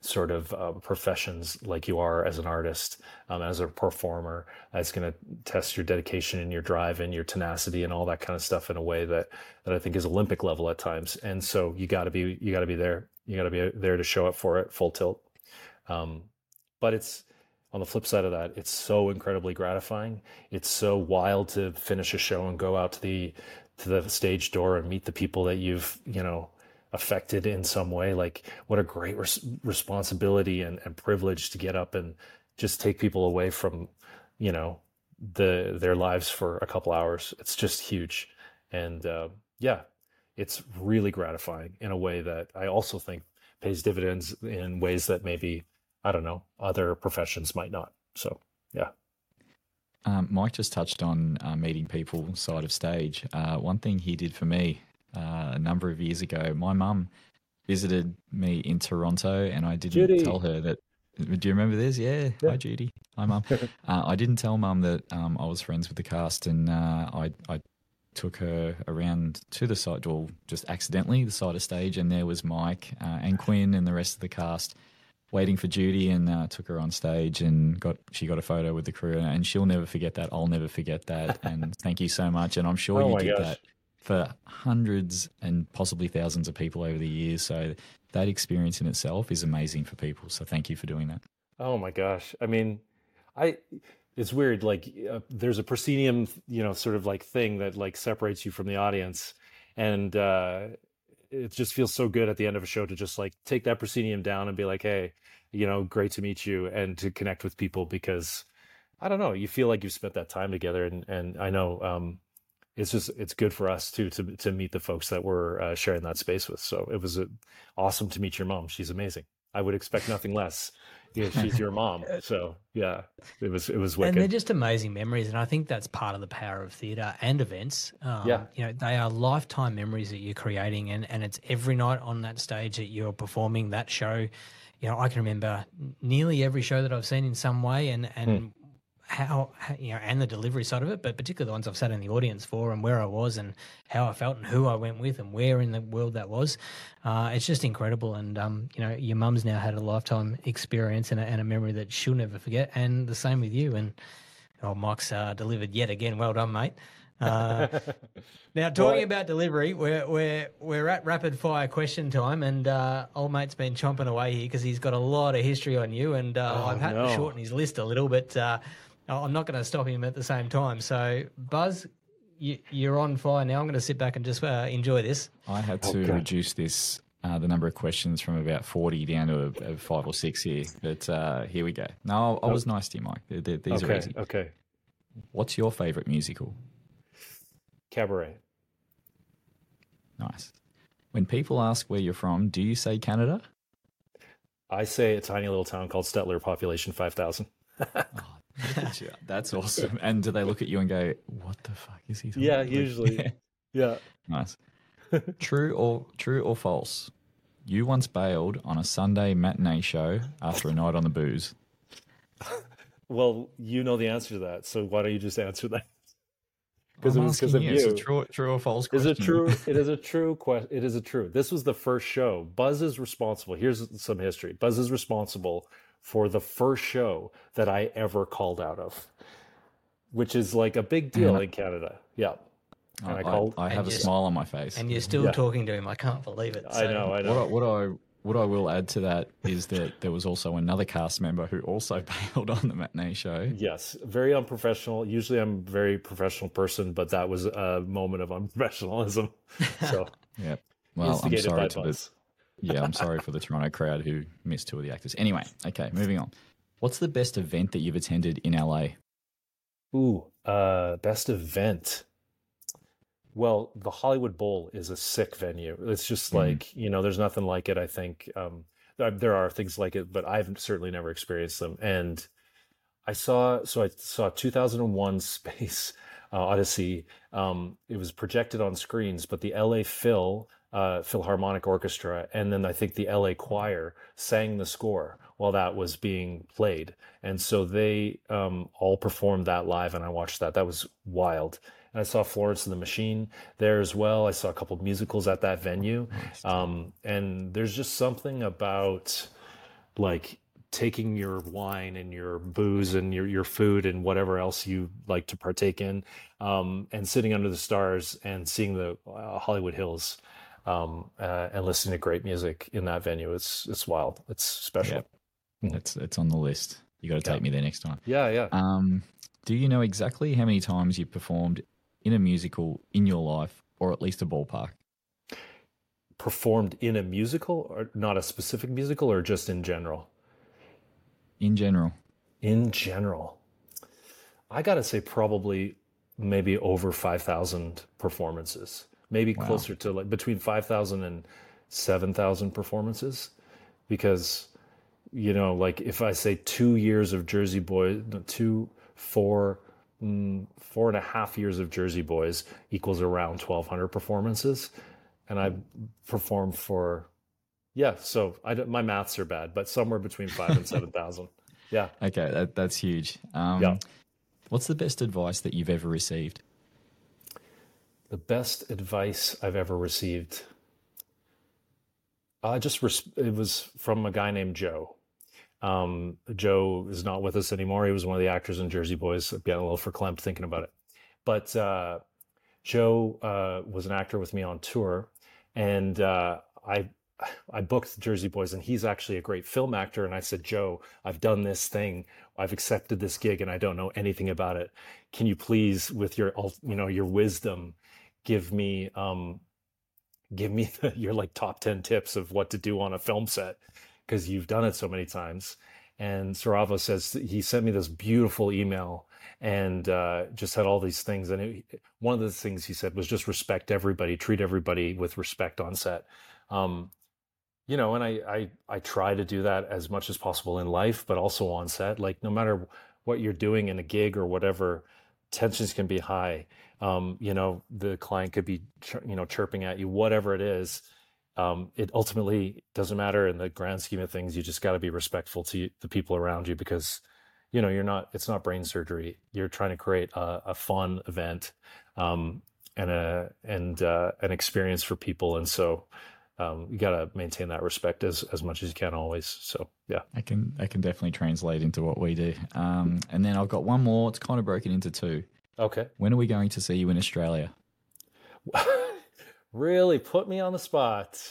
sort of uh, professions like you are as an artist, um, as a performer. It's going to test your dedication and your drive and your tenacity and all that kind of stuff in a way that that I think is Olympic level at times. And so you got to be you got to be there. You got to be there to show up for it full tilt. Um, but it's on the flip side of that, it's so incredibly gratifying. It's so wild to finish a show and go out to the to the stage door and meet the people that you've you know affected in some way. Like what a great res- responsibility and, and privilege to get up and just take people away from you know the their lives for a couple hours. It's just huge, and uh, yeah, it's really gratifying in a way that I also think pays dividends in ways that maybe I don't know other professions might not. So yeah. Um, Mike just touched on uh, meeting people side of stage. Uh, one thing he did for me uh, a number of years ago, my mum visited me in Toronto, and I didn't Judy. tell her that. Do you remember this? Yeah. Yeah. Hi, Judy. Hi, mum. [LAUGHS] uh, I didn't tell mum that um, I was friends with the cast, and uh, I, I took her around to the side, well, just accidentally, the side of stage, and there was Mike uh, and Quinn and the rest of the cast waiting for Judy and uh, took her on stage and got she got a photo with the crew and she'll never forget that. I'll never forget that. [LAUGHS] And thank you so much. And I'm sure Oh you did gosh. that for hundreds and possibly thousands of people over the years. So that experience in itself is amazing for people. So thank you for doing that. Oh my gosh. I mean, I it's weird like uh, there's a proscenium, you know, sort of like thing that like separates you from the audience and uh it just feels so good at the end of a show to just like take that proscenium down and be like, "Hey, you know, great to meet you and to connect with people because I don't know, you feel like you've spent that time together and and I know um it's just it's good for us too to to meet the folks that we're uh, sharing that space with. So it was uh, awesome to meet your mom. She's amazing. I would expect nothing less. Yeah, she's your [LAUGHS] mom. So yeah, it was it was wicked. And they're just amazing memories, and I think that's part of the power of theatre and events. Um, Yeah. you know, they are lifetime memories that you're creating, and and it's every night on that stage that you're performing that show. You know, I can remember nearly every show that I've seen in some way, and and how, how you know, and the delivery side of it, but particularly the ones I've sat in the audience for, and where I was, and how I felt, and who I went with, and where in the world that was. Uh, it's just incredible, and um, you know, your mum's now had a lifetime experience and a, and a memory that she'll never forget, and the same with you. And oh, Mike's uh, delivered yet again. Well done, mate. Uh, [LAUGHS] now, talking Well- about delivery, we're we're we're at rapid fire question time, and uh, old mate's been chomping away here because he's got a lot of history on you, and uh, Oh, I've had no. to shorten his list a little, but uh, I'm not going to stop him at the same time. So, Buzz, you, you're on fire now. I'm going to sit back and just uh, enjoy this. I had to Okay. reduce this. Uh, the number of questions from about 40 down to a, a five or six here. But uh, here we go. No, I was nice to you, Mike. They- they- These are easy. okay. What's your favorite musical? Cabaret. Nice. When people ask where you're from, do you say Canada? I say a tiny little town called Stettler, population five thousand. [LAUGHS] Oh, That's awesome. And do they look at you and go, "What the fuck is he?" Talking Yeah, about?" [LAUGHS] usually. Yeah. nice. [LAUGHS] true or true or false? You once bailed on a Sunday matinee show after a night on the booze. Well, you know the answer to that, so why don't you just answer that? Because it was 'cause of It's a true, true or false Is question. it true? It is a true question. It is a true. This was the first show. Buzz is responsible. Here's some history. Buzz is responsible for the first show that I ever called out of, which is like a big deal in Canada. Yeah. And I, I called. I, I have a smile on my face. And you're still Yeah. talking to him. I can't believe it. I So- know. I What I, know. what I what I will add to that is that there was also another cast member who also [LAUGHS] bailed on the matinee show. Yes, very unprofessional. Usually, I'm a very professional person, but that was a moment of unprofessionalism. [LAUGHS] So Yeah. Well, I'm sorry to Buzz. yeah, I'm sorry [LAUGHS] for the Toronto crowd who missed two of the actors. Anyway, okay, moving on. What's the best event that you've attended in LA? Ooh, uh, best event. Well, the Hollywood Bowl is a sick venue. It's just Mhm. like, you know, there's nothing like it, I think. Um, there there are things like it, but I've certainly never experienced them. And I saw, so I saw 2001 Space uh, Odyssey. Um, it was projected on screens, but the LA Phil, uh, Philharmonic Orchestra, and then I think the LA Choir sang the score while that was being played. And so they um, all performed that live, and I watched that. That was wild. And I saw Florence and the Machine there as well. I saw a couple of musicals at that venue. Um, and there's just something about like taking your wine and your booze and your, your food and whatever else you like to partake in um, and sitting under the stars and seeing the uh, Hollywood Hills um, uh, and listening to great music in that venue. It's, it's wild. It's special. Yep. It's it's on the list. You got to Yeah. take me there next time. Yeah, yeah. Um, do you know exactly how many times you've performed in a musical in your life, or at least a ballpark? Performed in a musical or not a specific musical or just in general? In general, in general i gotta say probably maybe over 5000 performances maybe Wow. closer to like between 5000 and 7000 performances because you know like if i say two years of jersey boys two four four and a half years of jersey boys equals around 1200 performances and i performed for yeah so i don't, my maths are bad but somewhere between five and 7000 [LAUGHS] yeah okay, that, that's huge. Um, Yeah. What's the best advice that you've ever received? The best advice I've ever received. I just res- it was from a guy named Joe. Um, Joe is not with us anymore. He was one of the actors in Jersey Boys. Getting a little verklempt thinking about it. But uh, Joe uh, was an actor with me on tour, and uh, I I booked Jersey Boys, and he's actually a great film actor. And I said, Joe, I've done this thing. I've accepted this gig, and I don't know anything about it. Can you please, with your you know your wisdom, give me um, give me the, [LAUGHS] your like top 10 tips of what to do on a film set because you've done it so many times. And Saravo says he sent me this beautiful email and uh, just had all these things. And it, one of the things he said was just respect everybody treat everybody with respect on set. Um, you know and I, I i try to do that as much as possible in life but also on set. Like no matter what you're doing in a gig or whatever tensions can be high. Um, you know the client could be you know chirping at you whatever it is um, it ultimately doesn't matter in the grand scheme of things you just got to be respectful to the people around you because you know you're not it's not brain surgery you're trying to create a, a fun event um, and a and uh, an experience for people and so um, you got to maintain that respect as as much as you can always so yeah I can I can definitely translate into what we do. Um, and then I've got one more. It's kind of broken into two. okay When are we going to see you in Australia? [LAUGHS] really put me on the spot.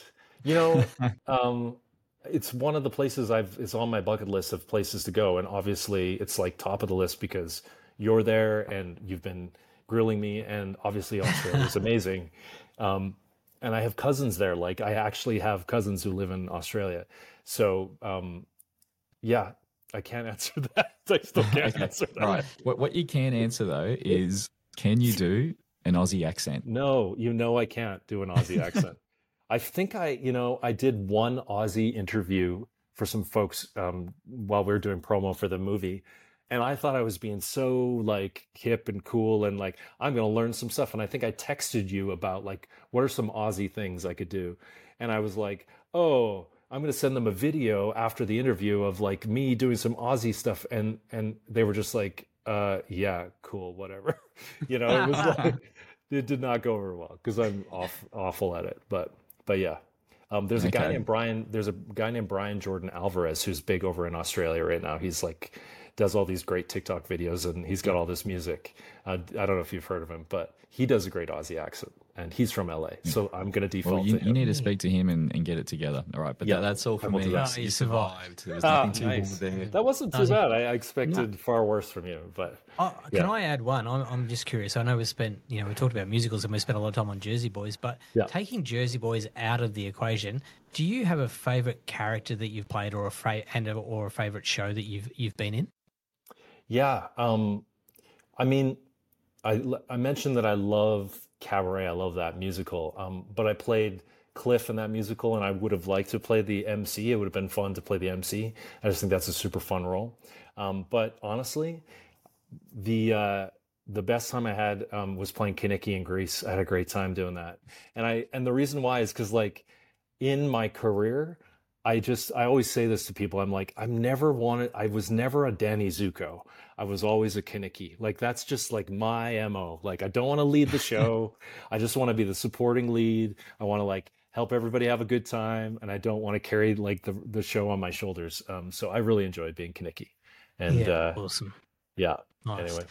You know, [LAUGHS] um, it's one of the places I've it's on my bucket list of places to go, and obviously it's like top of the list because you're there and you've been grilling me, and obviously Australia is [LAUGHS] amazing. Um, and I have cousins there. Like I actually have cousins who live in Australia. So um, yeah, I can't [LAUGHS] answer that. I still can't Okay, answer that. Right. What what you can answer though is can you do an Aussie accent? No, you know I can't do an Aussie [LAUGHS] accent. I think I, you know, I did one Aussie interview for some folks um, while we were doing promo for the movie, and I thought I was being so like hip and cool and like I'm going to learn some stuff. And I think I texted you about like what are some Aussie things I could do, and I was like, oh, I'm going to send them a video after the interview of like me doing some Aussie stuff, and and they were just like, uh, yeah, cool, whatever. [LAUGHS] you know, it was like it did not go over well because I'm off awful at it. But but yeah, um, there's a guy named Brian. There's a guy named Brian Jordan Alvarez who's big over in Australia right now. He's like does all these great TikTok videos and he's got all this music. Uh, I don't know if you've heard of him, but he does a great Aussie accent and he's from LA. So I'm going to default Well, you, to you need to speak to him and, and get it together. All right, but Yeah, that, that's all for me. do that. Oh, you you survived. survived. There was Ah, nothing too nice. bad there. That wasn't too bad. I, I expected far worse from you, but Oh, can Yeah. I add one? I'm, I'm just curious. I know we spent, you know, we talked about musicals and we spent a lot of time on Jersey Boys, but Yeah. taking Jersey Boys out of the equation, do you have a favorite character that you've played, or a fra- and a, or a favorite show that you've you've been in? Yeah, um, I mean, I I mentioned that I love Cabaret. I love that musical. Um, but I played Cliff in that musical, and I would have liked to play the MC. It would have been fun to play the MC. I just think that's a super fun role. Um, but honestly, the uh, the best time I had um, was playing Kenickie in Grease. I had a great time doing that, and I and the reason why is because like in my career, I just I always say this to people. I'm like I'm never wanted. I was never a Danny Zuko. I was always a Kenickie. Like that's just like my mo. Like I don't want to lead the show. [LAUGHS] I just want to be the supporting lead. I want to like help everybody have a good time, and I don't want to carry like the the show on my shoulders. Um, so I really enjoyed being Kenickie, and yeah, uh, awesome. yeah. Nice. Anyway.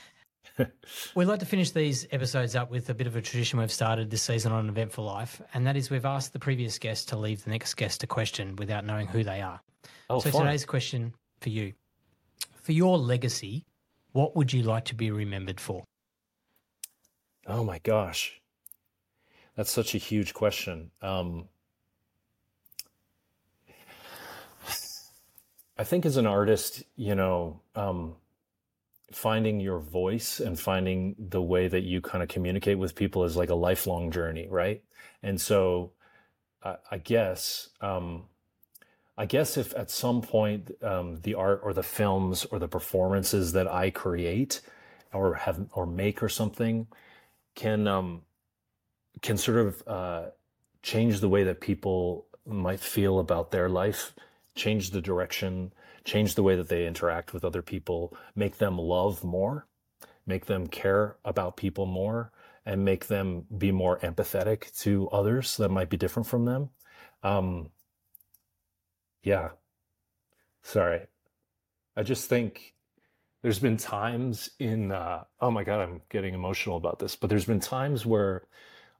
[LAUGHS] We like to finish these episodes up with a bit of a tradition we've started this season on Eventful Life, and that is we've asked the previous guest to leave the next guest a question without knowing who they are. Oh, so fun. today's question for you, for your legacy, what would you like to be remembered for? Oh my gosh. That's such a huge question. Um, I think as an artist, you know, um, finding your voice and finding the way that you kind of communicate with people is like a lifelong journey, right? And so I, I guess, um, I guess if at some point um, the art or the films or the performances that I create or have or make or something can um, can sort of uh, change the way that people might feel about their life, change the direction, change the way that they interact with other people, make them love more, make them care about people more, and make them be more empathetic to others that might be different from them. Um, yeah. Sorry. I just think there's been times in uh, oh my god i'm getting emotional about this but there's been times where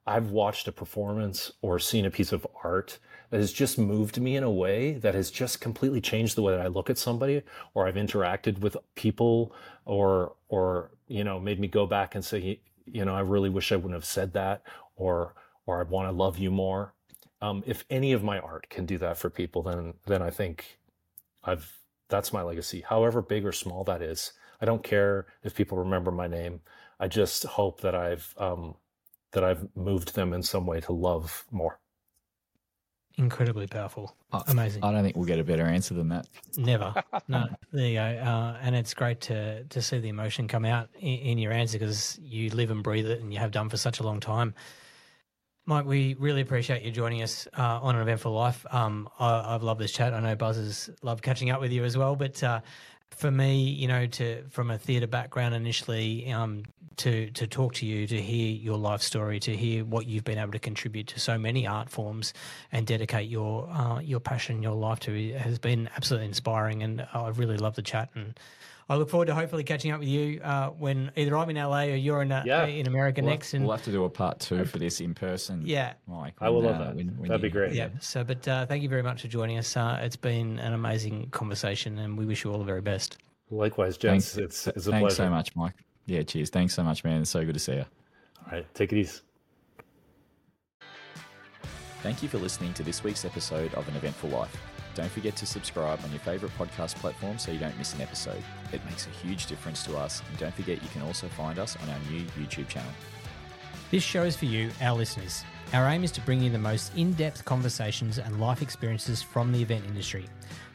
i've watched a performance or seen a piece of art that has just moved me in a way that has just completely changed the way that i look at somebody or i've interacted with people or or you know made me go back and say you know i really wish i wouldn't have said that or or i want to love you more um, if any of my art can do that for people then then i think i've that's my legacy however big or small that is i don't care if people remember my name i just hope that i've um, that i've moved them in some way to love more Incredibly powerful. I- Amazing. I don't think we'll get a better answer than that. Never. [LAUGHS] No. There you go. Uh, and it's great to to see the emotion come out in, in your answer because you live and breathe it, and you have done for such a long time. Mike, we really appreciate you joining us uh, on an Eventful Life. Um, I, I've loved this chat. I know Buzz has loved catching up with you as well. But uh, for me, you know, to from a theatre background initially, um, to to talk to you, to hear your life story, to hear what you've been able to contribute to so many art forms, and dedicate your uh, your passion, your life to, has been absolutely inspiring. And I really love the chat and. I look forward to hopefully catching up with you uh, when either I'm in LA or you're in uh, Yeah. in America We'll, next. And we'll have to do a part two for this in person. yeah, Mike. I will when, love uh, that. when- when That'd be great. yeah. So, but uh, thank you very much for joining us. Uh, it's been an amazing conversation, and we wish you all the very best. likewise Thanks, it's, it's a thanks pleasure so much, Mike. Yeah, cheers. Thanks so much, man. It's so good to see you. all right take it easy Thank you for listening to this week's episode of An Eventful Life. Don't forget to subscribe on your favourite podcast platform so you don't miss an episode. It makes a huge difference to us, and don't forget you can also find us on our new YouTube channel. This show is for you, our listeners. Our aim is to bring you the most in depth conversations and life experiences from the event industry.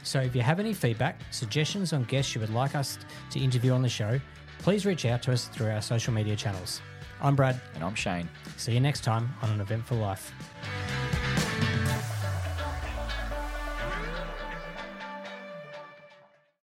So if you have any feedback, suggestions on guests you would like us to interview on the show, please reach out to us through our social media channels. I'm Brad. And I'm Shane. See you next time on An Eventful Life.